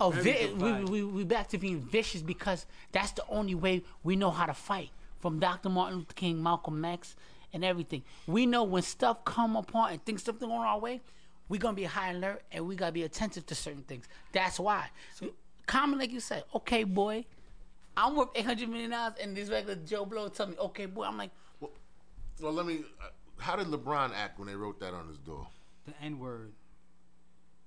oh vi- we, we we back to being vicious because that's the only way we know how to fight. From Dr. Martin Luther King, Malcolm X, and everything. We know when stuff come upon and things something going our way, we gonna be high alert and we gotta be attentive to certain things. That's why. Common, like you said, okay, boy, I'm worth eight hundred million dollars, and this regular Joe Blow tell me, okay, boy, I'm like, Well, well, let me. Uh, how did LeBron act when they wrote that on his door? The N word.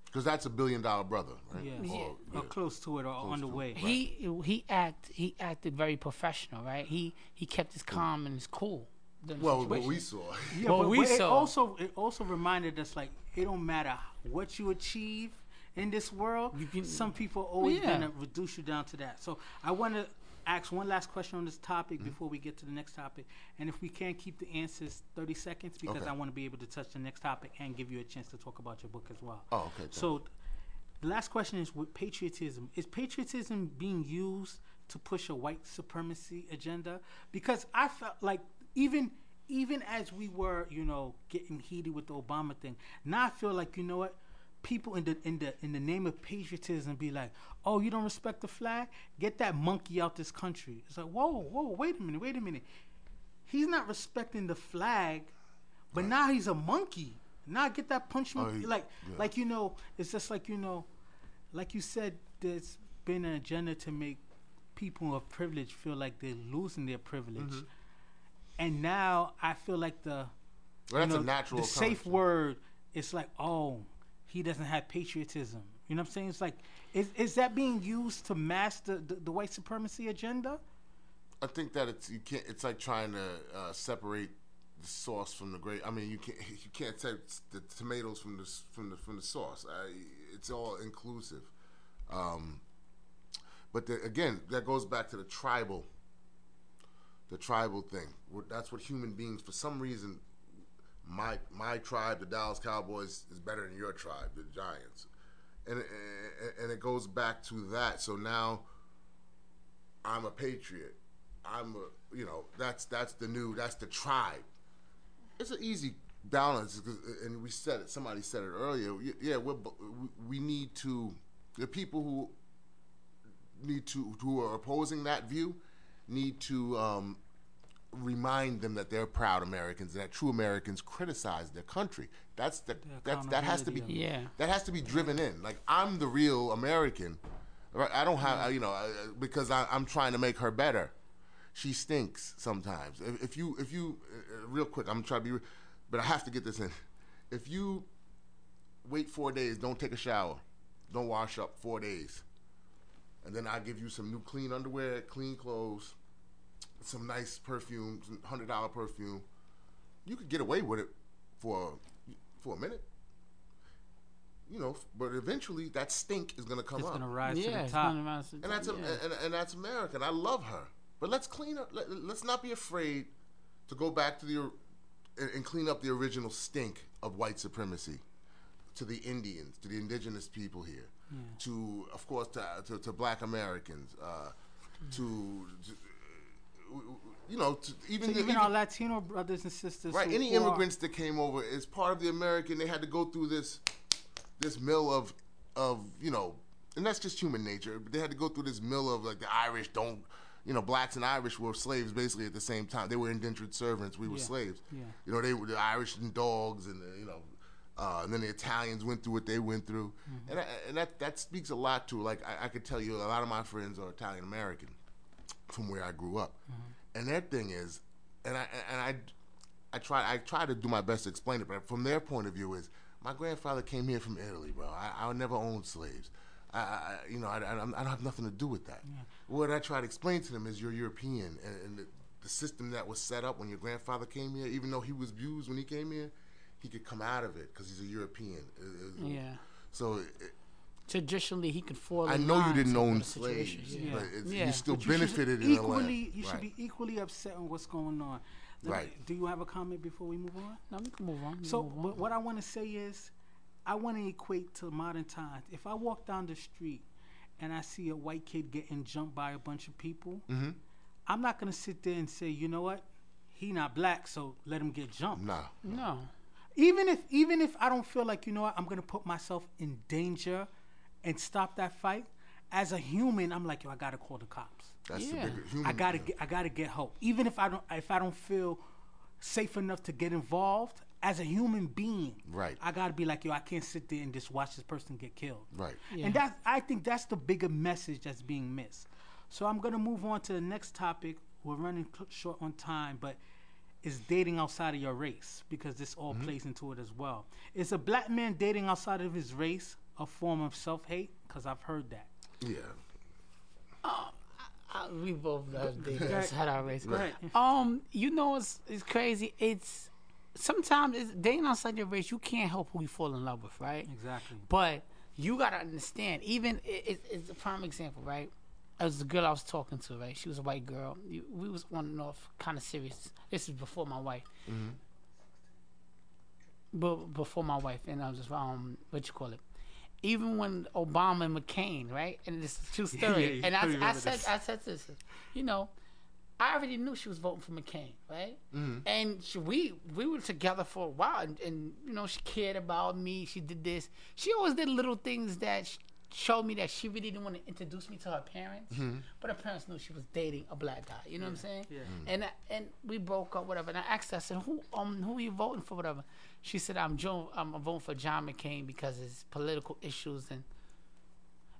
Because that's a billion dollar brother, right? Yeah. Or- Or close to it or on the to it. way. he he act he acted very professional, right? He he kept his calm and his cool. during the Well, what we saw. Yeah, What but, we but it saw. also it also reminded us like it don't matter what you achieve in this world. You can- some people always Yeah. gonna reduce you down to that. So I want to ask one last question on this topic Mm-hmm. before we get to the next topic, and if we can't keep the answers thirty seconds because Okay. I want to be able to touch the next topic and give you a chance to talk about your book as well. Oh, okay, So the last question is with patriotism. Is patriotism being used to push a white supremacy agenda? Because I felt like even even as we were, you know, getting heated with the Obama thing, now I feel like you know what? People in the in the in the name of patriotism be like, oh, you don't respect the flag? Get that monkey out this country. It's like, whoa, whoa, wait a minute, wait a minute. He's not respecting the flag, but now he's a monkey. Now get that punchment, Oh, he- like yeah. like you know, it's just like you know, like you said, there's been an agenda to make people of privilege feel like they're losing their privilege, Mm-hmm. and now I feel like the Well, that's you know, a natural. the safe word. It's like oh, he doesn't have patriotism. You know what I'm saying? It's like is is that being used to mask the, the, the white supremacy agenda? I think that it's you can't. It's like trying to uh, separate the sauce from the grape. I mean, you can't you can't take the tomatoes from the from the from the sauce. I, it's all inclusive. Um, but the, again, that goes back to the tribal, the tribal thing. That's what human beings, for some reason, my my tribe, the Dallas Cowboys, is better than your tribe, the Giants, and and, and it goes back to that. So now, I'm a patriot. I'm a, you know, that's that's the new, that's the tribe. It's an easy balance, and we said it. Somebody said it earlier. Yeah, we- we need to. The people who need to who are opposing that view need to um, remind them that they're proud Americans and that true Americans criticize their country. That's the that's that has to be accountability of it. Yeah. that has to be driven in. Like I'm the real American. Right? I don't have you know uh, because I, I'm trying to make her better. She stinks sometimes. If, if you if you uh, uh, real quick, I'm trying to be, but I have to get this in. If you wait four days, don't take a shower, don't wash up four days, and then I give you some new clean underwear, clean clothes, some nice perfume, some hundred dollar perfume. You could get away with it for for a minute. You know, but eventually that stink is gonna come up. It's up, gonna rise to the top. gonna the and that's top, a, yeah. and, and that's American. I love her, but let's clean up. Let, let's not be afraid to go back to the and, and clean up the original stink of white supremacy to the Indians, to the indigenous people here, to of course to to, to Black Americans, uh, to, to you know, to even So the- even our Latino brothers and sisters, Right. Any who are- immigrants that came over as part of the American, they had to go through this this mill of of you know, and that's just human nature. But they had to go through this mill of like the Irish don't. You know, blacks and Irish were slaves basically at the same time. They were indentured servants. We were Yeah. slaves. Yeah. You know, they were the Irish and dogs, and the, you know, uh, and then the Italians went through what they went through, Mm-hmm. and I, and that that speaks a lot to like I, I could tell you a lot of my friends are Italian American from where I grew up, and that thing is, and I and I, I try I try to do my best to explain it, but from their point of view is, my grandfather came here from Italy, bro. I, I never owned slaves. I, I you know, I, I, I don't have nothing to do with that. What I try to explain to them is you're European, and, and the system that was set up when your grandfather came here, even though he was abused when he came here, he could come out of it because he's a European. It- it- Yeah. So it, Traditionally, he could fall. I know you didn't to own slaves, yeah. but it's, Yeah. you still But you should benefited in the equally, land. You should Right. be equally upset on what's going on. Let Right. do you have a comment before we move on? No, we can move on. we So, move on. what I want to say is, I want to equate to modern times. If I walk down the street and I see a white kid getting jumped by a bunch of people, Mm-hmm. I'm not gonna sit there and say, you know what, he not black, so let him get jumped. Nah. no. Even if, even if I don't feel like, you know what, I'm gonna put myself in danger and stop that fight. As a human, I'm like, yo, I gotta call the cops. That's Yeah. the bigger human. I gotta get I gotta get help. Even if I don't if I don't feel safe enough to get involved, as a human being, Right. I gotta be like, yo, I can't sit there and just watch this person get killed. Right. Yeah. And that's I think that's the bigger message that's being missed. So I'm gonna move on to the next topic. We're running short on time, but is dating outside of your race because this all Mm-hmm. plays into it as well. Is a black man dating outside of his race a form of self hate? Because I've heard that. Yeah. Uh, we both have dated ahead. outside our race. Go ahead. Um, you know it's it's crazy. It's sometimes it's dating outside your race. You can't help who you fall in love with, right? Exactly. But you gotta understand. Even it, it, it's a prime example, right? As the girl I was talking to, right? She was a white girl. We was on and off, kind of serious. This is before my wife. Mm. But before my wife, and I was just um, what you call it? Even when Obama and McCain, right? And it's a true story. yeah, and I I, said, this. I said this, you know, I already knew she was voting for McCain, right? And she, we we were together for a while, and, and you know she cared about me. She did this. She always did little things that sh- showed me that she really didn't want to introduce me to her parents, mm-hmm. but her parents knew she was dating a black guy. You know what I'm saying? Yeah. Mm. And I, and we broke up, whatever. And I asked her, I said, "Who um who are you voting for, whatever?" She said, "I'm Joe. I'm voting for John McCain because his political issues and."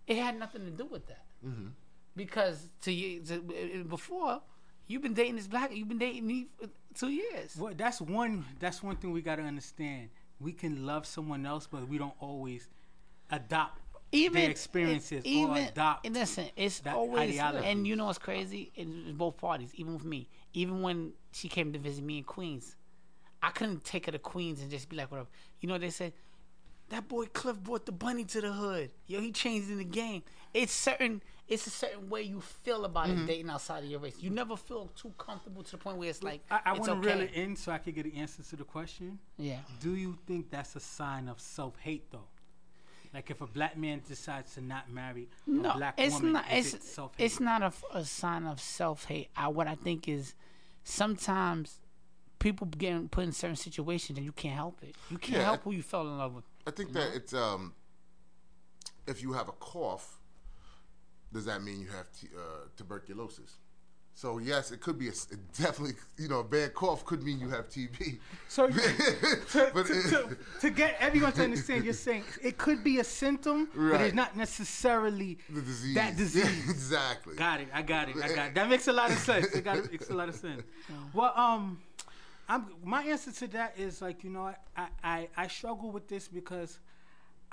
It had nothing to do with that mm-hmm. because to you to, before you've been dating this black you've been dating me for two years Well, that's one. That's one thing we got to understand. We can love someone else, but we don't always adopt their experiences or adopt. listen it's that always ideology. and you know what's crazy in both parties even with me even when she came to visit me in queens i couldn't take her to queens and just be like whatever you know they said that boy cliff brought the bunny to the hood yo he changed in the game it's certain it's a certain way you feel about Mm-hmm. it dating outside of your race you never feel too comfortable to the point where it's like I, I want to okay. reel it in so I could get an answer to the question. yeah Do you think that's a sign of self hate, though? Like if a black man decides to not marry a no, black it's woman, not. is It's it self hate? it's not a, a sign of self hate. I what I think is sometimes people get put in certain situations and you can't help it. You can't Yeah, help I- who you fell in love with. I think that it's um, if you have a cough, does that mean you have t- uh, tuberculosis? So yes, it could be a s- it definitely you know a bad cough could mean you have TB. So to, to, to, to get everyone to understand, you're saying it could be a symptom, but it's not necessarily the disease. that disease. exactly. Got it. I got it. I got it. That makes a lot of sense. It got makes a lot of sense. Well, um, I'm my answer to that is like you know I I, I struggle with this because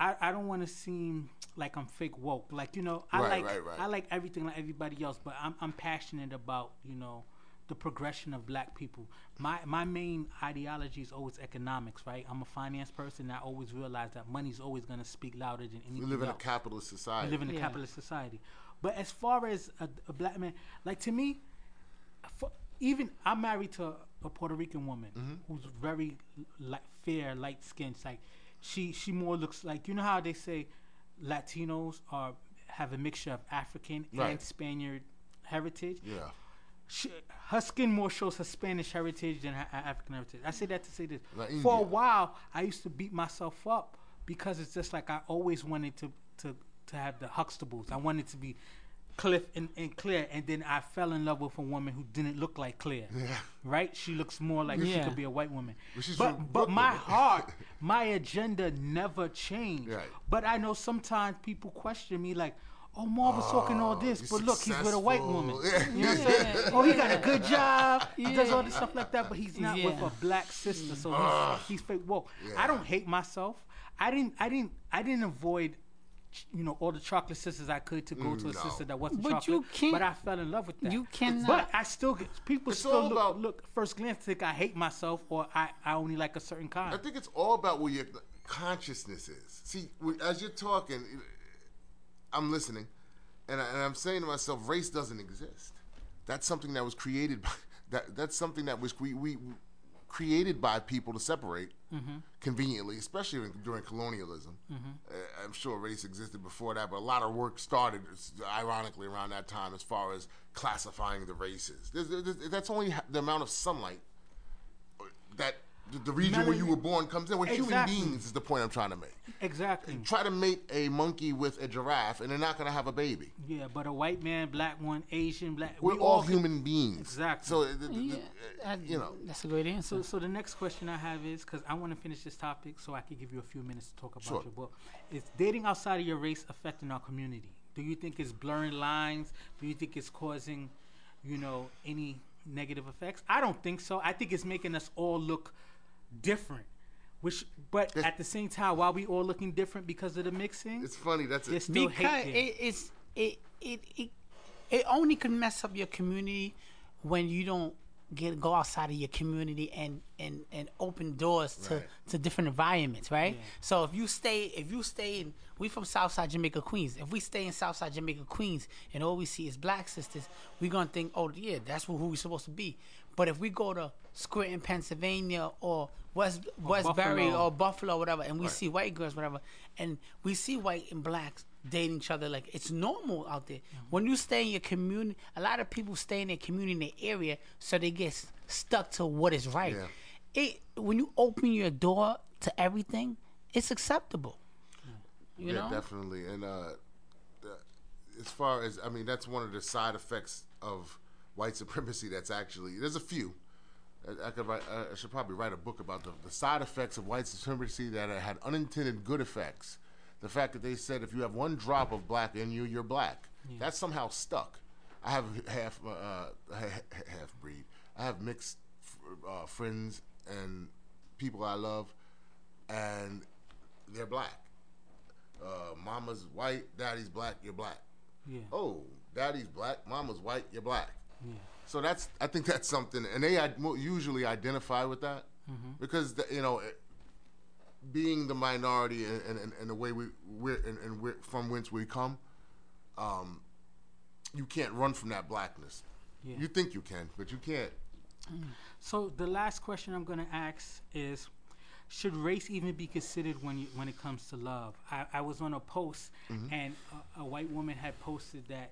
I, I don't want to seem like I'm fake woke. Like you know I Right, like right, right. I like everything like everybody else, but I'm I'm passionate about you know the progression of black people. My my main ideology is always economics, right? I'm a finance person. I always realize that money's always going to speak louder than anything We live in a capitalist society. We live in a Yeah. capitalist society. But as far as a, a black man, like to me, for, even I'm married to a Puerto Rican woman Mm-hmm. who's very light, fair, light skinned. Like she she more looks like you know how they say Latinos are have a mixture of African and Right. Spaniard heritage. Yeah. She, her skin more shows her Spanish heritage than her African heritage. I say that to say this. Like For a while, I used to beat myself up because it's just like I always wanted to to to have the Huxtables. I wanted to be Cliff and, and Claire, and then I fell in love with a woman who didn't look like Claire. Yeah. Right? She looks more like she could be a white woman. But but my heart, my agenda never changed. Right. But I know sometimes people question me like. Oh, Marvin's talking all this, but look, he's with a white woman. Yeah. You know what I'm saying? Yeah. Oh, he got a good job. He does all this stuff like that, but he's not with a black sister, so he's, he's fake woke. Yeah. I don't hate myself. I didn't. I didn't. I didn't avoid you know, all the chocolate sisters I could to go to a mm, no. sister that wasn't But chocolate. you can't- But I fell in love with that. You cannot- But I still get people It's still all look, about- look first glance think I hate myself or I, I only like a certain kind. I think it's all about where your consciousness is. See, as you're talking, I'm listening, and, I, and I'm saying to myself, race doesn't exist. That's something that was created by that. That's something that was we, we created by people to separate mm-hmm. conveniently, especially in, during colonialism. Mm-hmm. Uh, I'm sure race existed before that, but a lot of work started, ironically, around that time as far as classifying the races. There's, there's, that's only the amount of sunlight uh, that the, the region where you were born comes in. We're Exactly. human beings, is the point I'm trying to make. exactly. Try to mate a monkey with a giraffe, and they're not going to have a baby. Yeah, but a white man, black one, Asian, black. We're we all can- human beings. Exactly. So, uh, th- th- Yeah, th- that- you know, that's a great answer. So, so the next question I have is because I want to finish this topic, so I can give you a few minutes to talk about Sure. your book. Is dating outside of your race affecting our community? Do you think it's blurring lines? Do you think it's causing, you know, any negative effects? I don't think so. I think it's making us all look different. Which, but It's- at the same time, while we all looking different because of the mixing, it's funny. That's there's it. still because hate it, it's it, it it it only can mess up your community when you don't get go outside of your community and and and open doors to Right. to different environments right so if you stay if you stay in we from southside jamaica queens if we stay in southside jamaica queens and all we see is black sisters we gonna think oh yeah that's who we supposed to be but if we go to Scranton, Pennsylvania, or West Westbury, Buffalo. or Buffalo, whatever, and we see white girls, whatever, and we see white and blacks dating each other like it's normal out there. When you stay in your community, a lot of people stay in their community, in their area, so they get s- stuck to what is right. Yeah. It when you open your door to everything, it's acceptable. You yeah, know, definitely. And uh, uh, as far as I mean, that's one of the side effects of white supremacy. That's actually there's a few. I, I could write. I should probably write a book about the, the side effects of white supremacy that had unintended good effects. The fact that they said if you have one drop of black in you, you're black. That's somehow stuck. I have half uh, uh, half breed. I have mixed uh, friends and people I love, and they're black uh, mama's white, daddy's black, you're black. Yeah. Oh, daddy's black, mama's white, you're black. So that's I think that's something, and they usually identify with that mm-hmm. because the, you know, being the minority and, and, and the way we we're and, and we're from whence we come, um, you can't run from that blackness. Yeah. You think you can, but you can't. Mm. So the last question I'm going to ask is, should race even be considered when you when it comes to love? I, I was on a post mm-hmm. and a, a white woman had posted that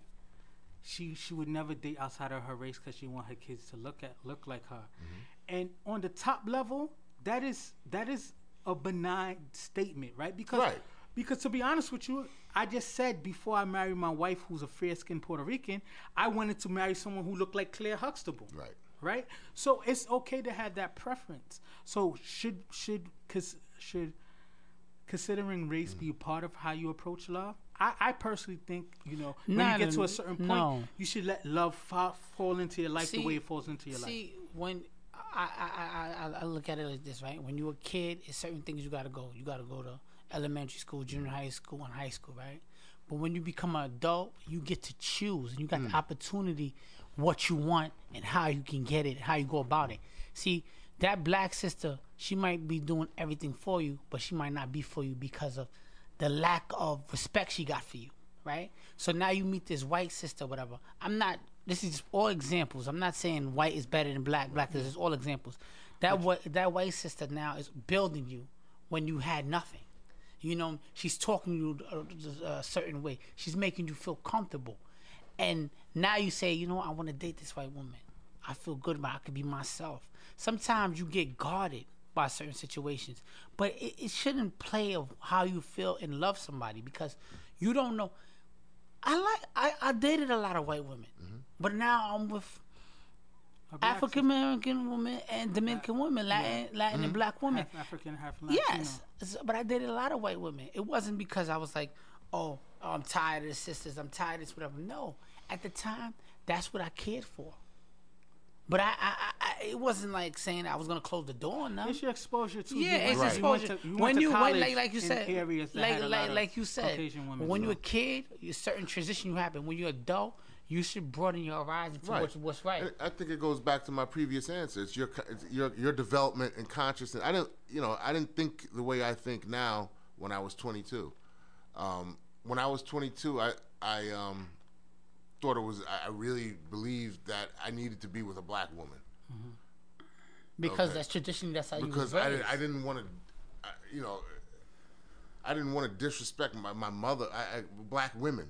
she she would never date outside of her race because she want her kids to look at look like her. Mm-hmm. And on the top level, that is that is a benign statement, right? Because Right. because to be honest with you, I just said before I married my wife, who's a fair skinned Puerto Rican, I wanted to marry someone who looked like Claire Huxtable Right. right? So it's okay to have that preference. So should should cause should considering race mm. be a part of how you approach love? I, I personally think you know when Not you get to a- a certain point, no. you should let love fa- fall into your life the way it falls into your life. See, when I, I, I, I- I look at it like this, right? When you're a kid, it's certain things you gotta go. You gotta go to elementary school, junior high school, and high school, right? But when you become an adult, you get to choose, and you got the hmm. opportunity what you want and how you can get it, how you go about it. See, that black sister, she might be doing everything for you, but she might not be for you because of the lack of respect she got for you, right? So now you meet this white sister, whatever. I'm not. This is all examples. I'm not saying white is better than black. Black is all examples. That what that white sister now is building you when you had nothing. You know, she's talking to you uh, a, uh, a certain way. She's making you feel comfortable, and now you say, you know, I want to date this white woman. I feel good about. It. I could be myself. Sometimes you get guarded by certain situations, but it, it shouldn't play of how you feel and love somebody because you don't know. I like. I, I dated a lot of white women, mm-hmm. but now I'm with African American women and Dominican uh, women, Latin, Latin and mm-hmm. black women. half African, half Latino. Yes, but I dated a lot of white women. It wasn't because I was like, oh, I'm tired of the sisters. I'm tired of this, whatever. No, at the time, that's what I cared for. But I, I, I, I it wasn't like saying I was gonna close the door on them. It's your exposure to Yeah, it's went- exposure. You went to, you when went you when, like like you said, like like like you said, women, when you're a kid, a certain transition you happen. When you're adult, you should broaden your horizon to Right. what's, what's right. I think it goes back to my previous answer. It's your it's your your development and consciousness. I didn't you know I didn't think the way I think now when I was 22. Um, when I was 22, I I um, thought it was I really believed that I needed to be with a black woman because okay. that's traditionally that's how you was because I, didn't- I didn't want to, you know, I didn't want to disrespect my, my mother, I, I, black women,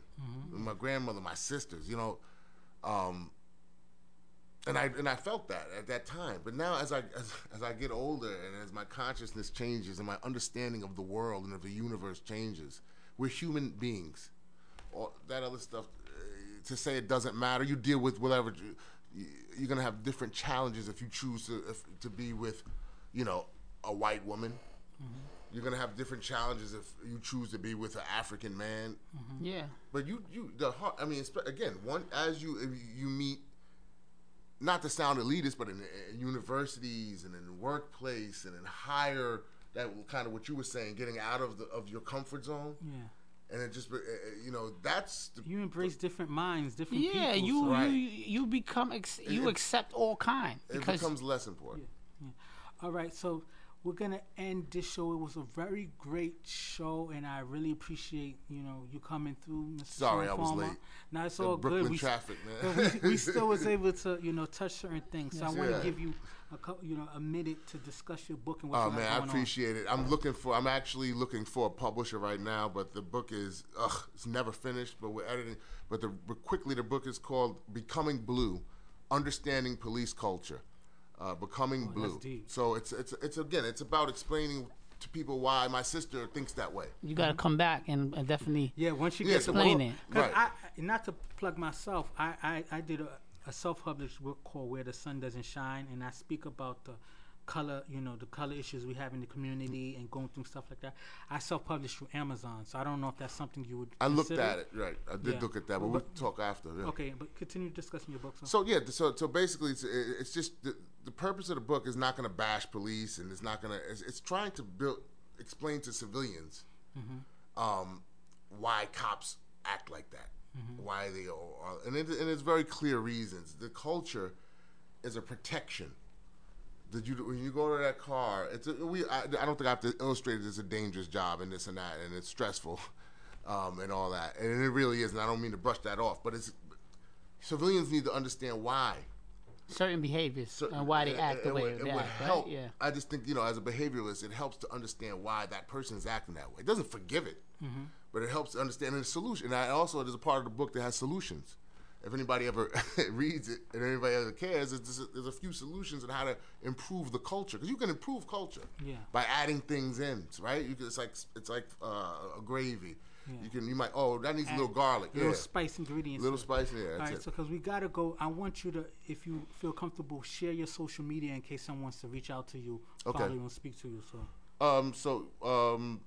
my grandmother, my sisters, you know, um, and I and I felt that at that time. But now, as I as, as I get older and as my consciousness changes and my understanding of the world and of the universe changes, we're human beings. All that other stuff to say it doesn't matter. You deal with whatever. you- You're gonna have different challenges if you choose to if, to be with, you know, a white woman. Mm-hmm. You're gonna have different challenges if you choose to be with an African man. Mm-hmm. yeah. But you, you, the heart. I mean, again, one as you you meet, not to sound elitist, but in, in universities and in the workplace and in higher, that kind of what you were saying, getting out of the of your comfort zone, Yeah. And it just, uh, uh, you know, that's the, You embrace different minds, different Yeah, people. you so- Right. you you become ex- you it- accept all kind it becomes less important. All right, so we're gonna end this show. It was a very great show, and I really appreciate you know you coming through, Mr. Sorry, Sean I was Farmer. late. Now it's The all Brooklyn good. We, traffic, but man. we, we still was able to you know touch certain things. So I want to Yeah. give you a couple, you know a minute to discuss your book and what Oh you got man, I going appreciate it. I'm looking for. I'm actually looking for a publisher right now, but the book is ugh, it's never finished. But we're editing. But the but quickly, the book is called "Becoming Blue: Understanding Police Culture." Uh, Becoming Oh, that's Blue. deep. So it's it's it's again, it's about explaining to people why my sister thinks that way. you got to come back and, and definitely Yeah, once you Yeah, get the explain book, it. Right. I not to plug myself, I I, I did a, a self-published book called Where the Sun Doesn't Shine, and I speak about the color, you know, the color issues we have in the community and going through stuff like that. I self-published through Amazon, so I don't know if that's something you would. I looked at it, right? I did Yeah. look at that, but we'll talk after. yeah. Okay, but continue discussing your book. So. So yeah, so so basically, it's, it's just the, the purpose of the book is not going to bash police, and it's not going to. It's, it's trying to build, explain to civilians, um, why cops act like that, why they are, and it, and it's very clear reasons. The culture is a protection. Did you when you go to that car? It's a, we. I, I don't think I have to illustrate it. It's a dangerous job and this and that, and it's stressful, um, and all that. And it really is. And I don't mean to brush that off, but it's civilians need to understand why. certain behaviors So- and why they act the way would- they it would act. help. Right? Yeah. I just think you know, as a behavioralist, it helps to understand why that person is acting that way. It doesn't forgive it, Mm-hmm. but it helps to understand the solution. And I also there's a part of the book that has solutions. If anybody ever reads it and anybody ever cares, there's, there's a few solutions on how to improve the culture because you can improve culture Yeah. by adding things in, right? You can, it's like it's like uh, a gravy. Yeah. You can you might oh that needs a little Add garlic, little yeah, spice ingredients. little spice there. All right, it. so because we gotta go, I want you to, if you feel comfortable, share your social media in case someone wants to reach out to you, Okay. follow you, and speak to you. So, Um, so um,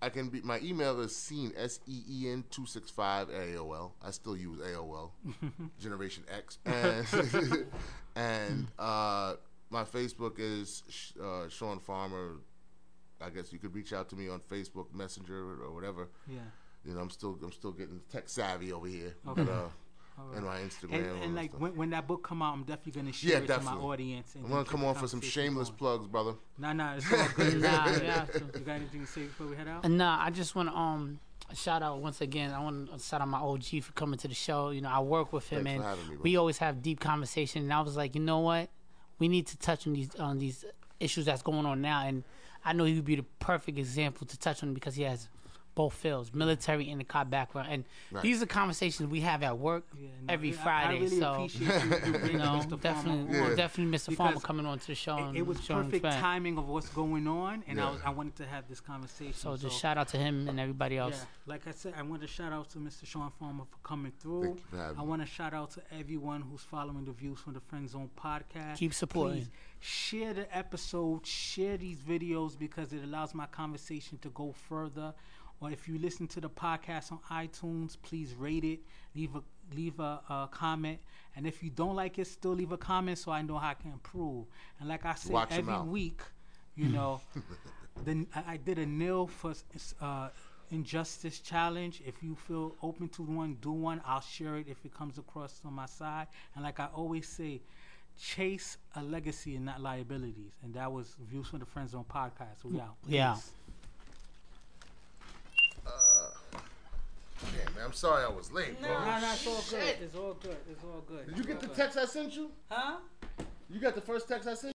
I can be my email is seen s e e n two six five AOL. I still use AOL, Generation X, and and uh, my Facebook is Sh- uh, Sean Farmer. I guess you could reach out to me on Facebook Messenger or whatever. yeah. You know, I'm still I'm still getting tech savvy over here. Okay. But, uh, right. and my Instagram. And, and and like when, when that book come out, I'm definitely gonna share Yeah, it to my audience. And I'm gonna come on for some shameless going. plugs, brother. Nah, nah, it's all good. Nah, yeah. You got anything to say before we head out? Nah, I just want to um shout out once again. I want to shout out my OG for coming to the show. You know, I work with him, Thanks and me, we always have deep conversation. And I was like, you know what, we need to touch on these on these issues that's going on now. And I know he would be the perfect example to touch on because he has both fields, military and the cop background. And Right. these are conversations we have at work Yeah, no, every I- I Friday. really so appreciate you, you know, Mr. Farmer definitely, on. Yeah. definitely, Mr. Farmer coming on to the show. It, and it was showing perfect respect. timing of what's going on, and I was I wanted to have this conversation. So just shout out to him and everybody else. Yeah, like I said, I want to shout out to Mr. Sean Farmer for coming through. Thank you for having I want to shout out to everyone who's following the views from the Friend Zone podcast. Keep supporting. Please share the episode, share these videos because it allows my conversation to go further. Or if you listen to the podcast on iTunes, please rate it. Leave a leave a, a comment. And if you don't like it, still leave a comment so I know how I can improve. And like I said, Watch 'em every week, you know, then I I did a Kneel for uh, injustice challenge. If you feel open to one, do one. I'll share it if it comes across on my side. And like I always say, chase a legacy and not liabilities. And that was views from the Friend Zone podcast. We out. Yeah. Peace. Man, I'm sorry I was late, bro. Nah, nah, it's all good. Shit. It's all good. It's all good. Did you get the text I sent you? Huh? You got the first text I sent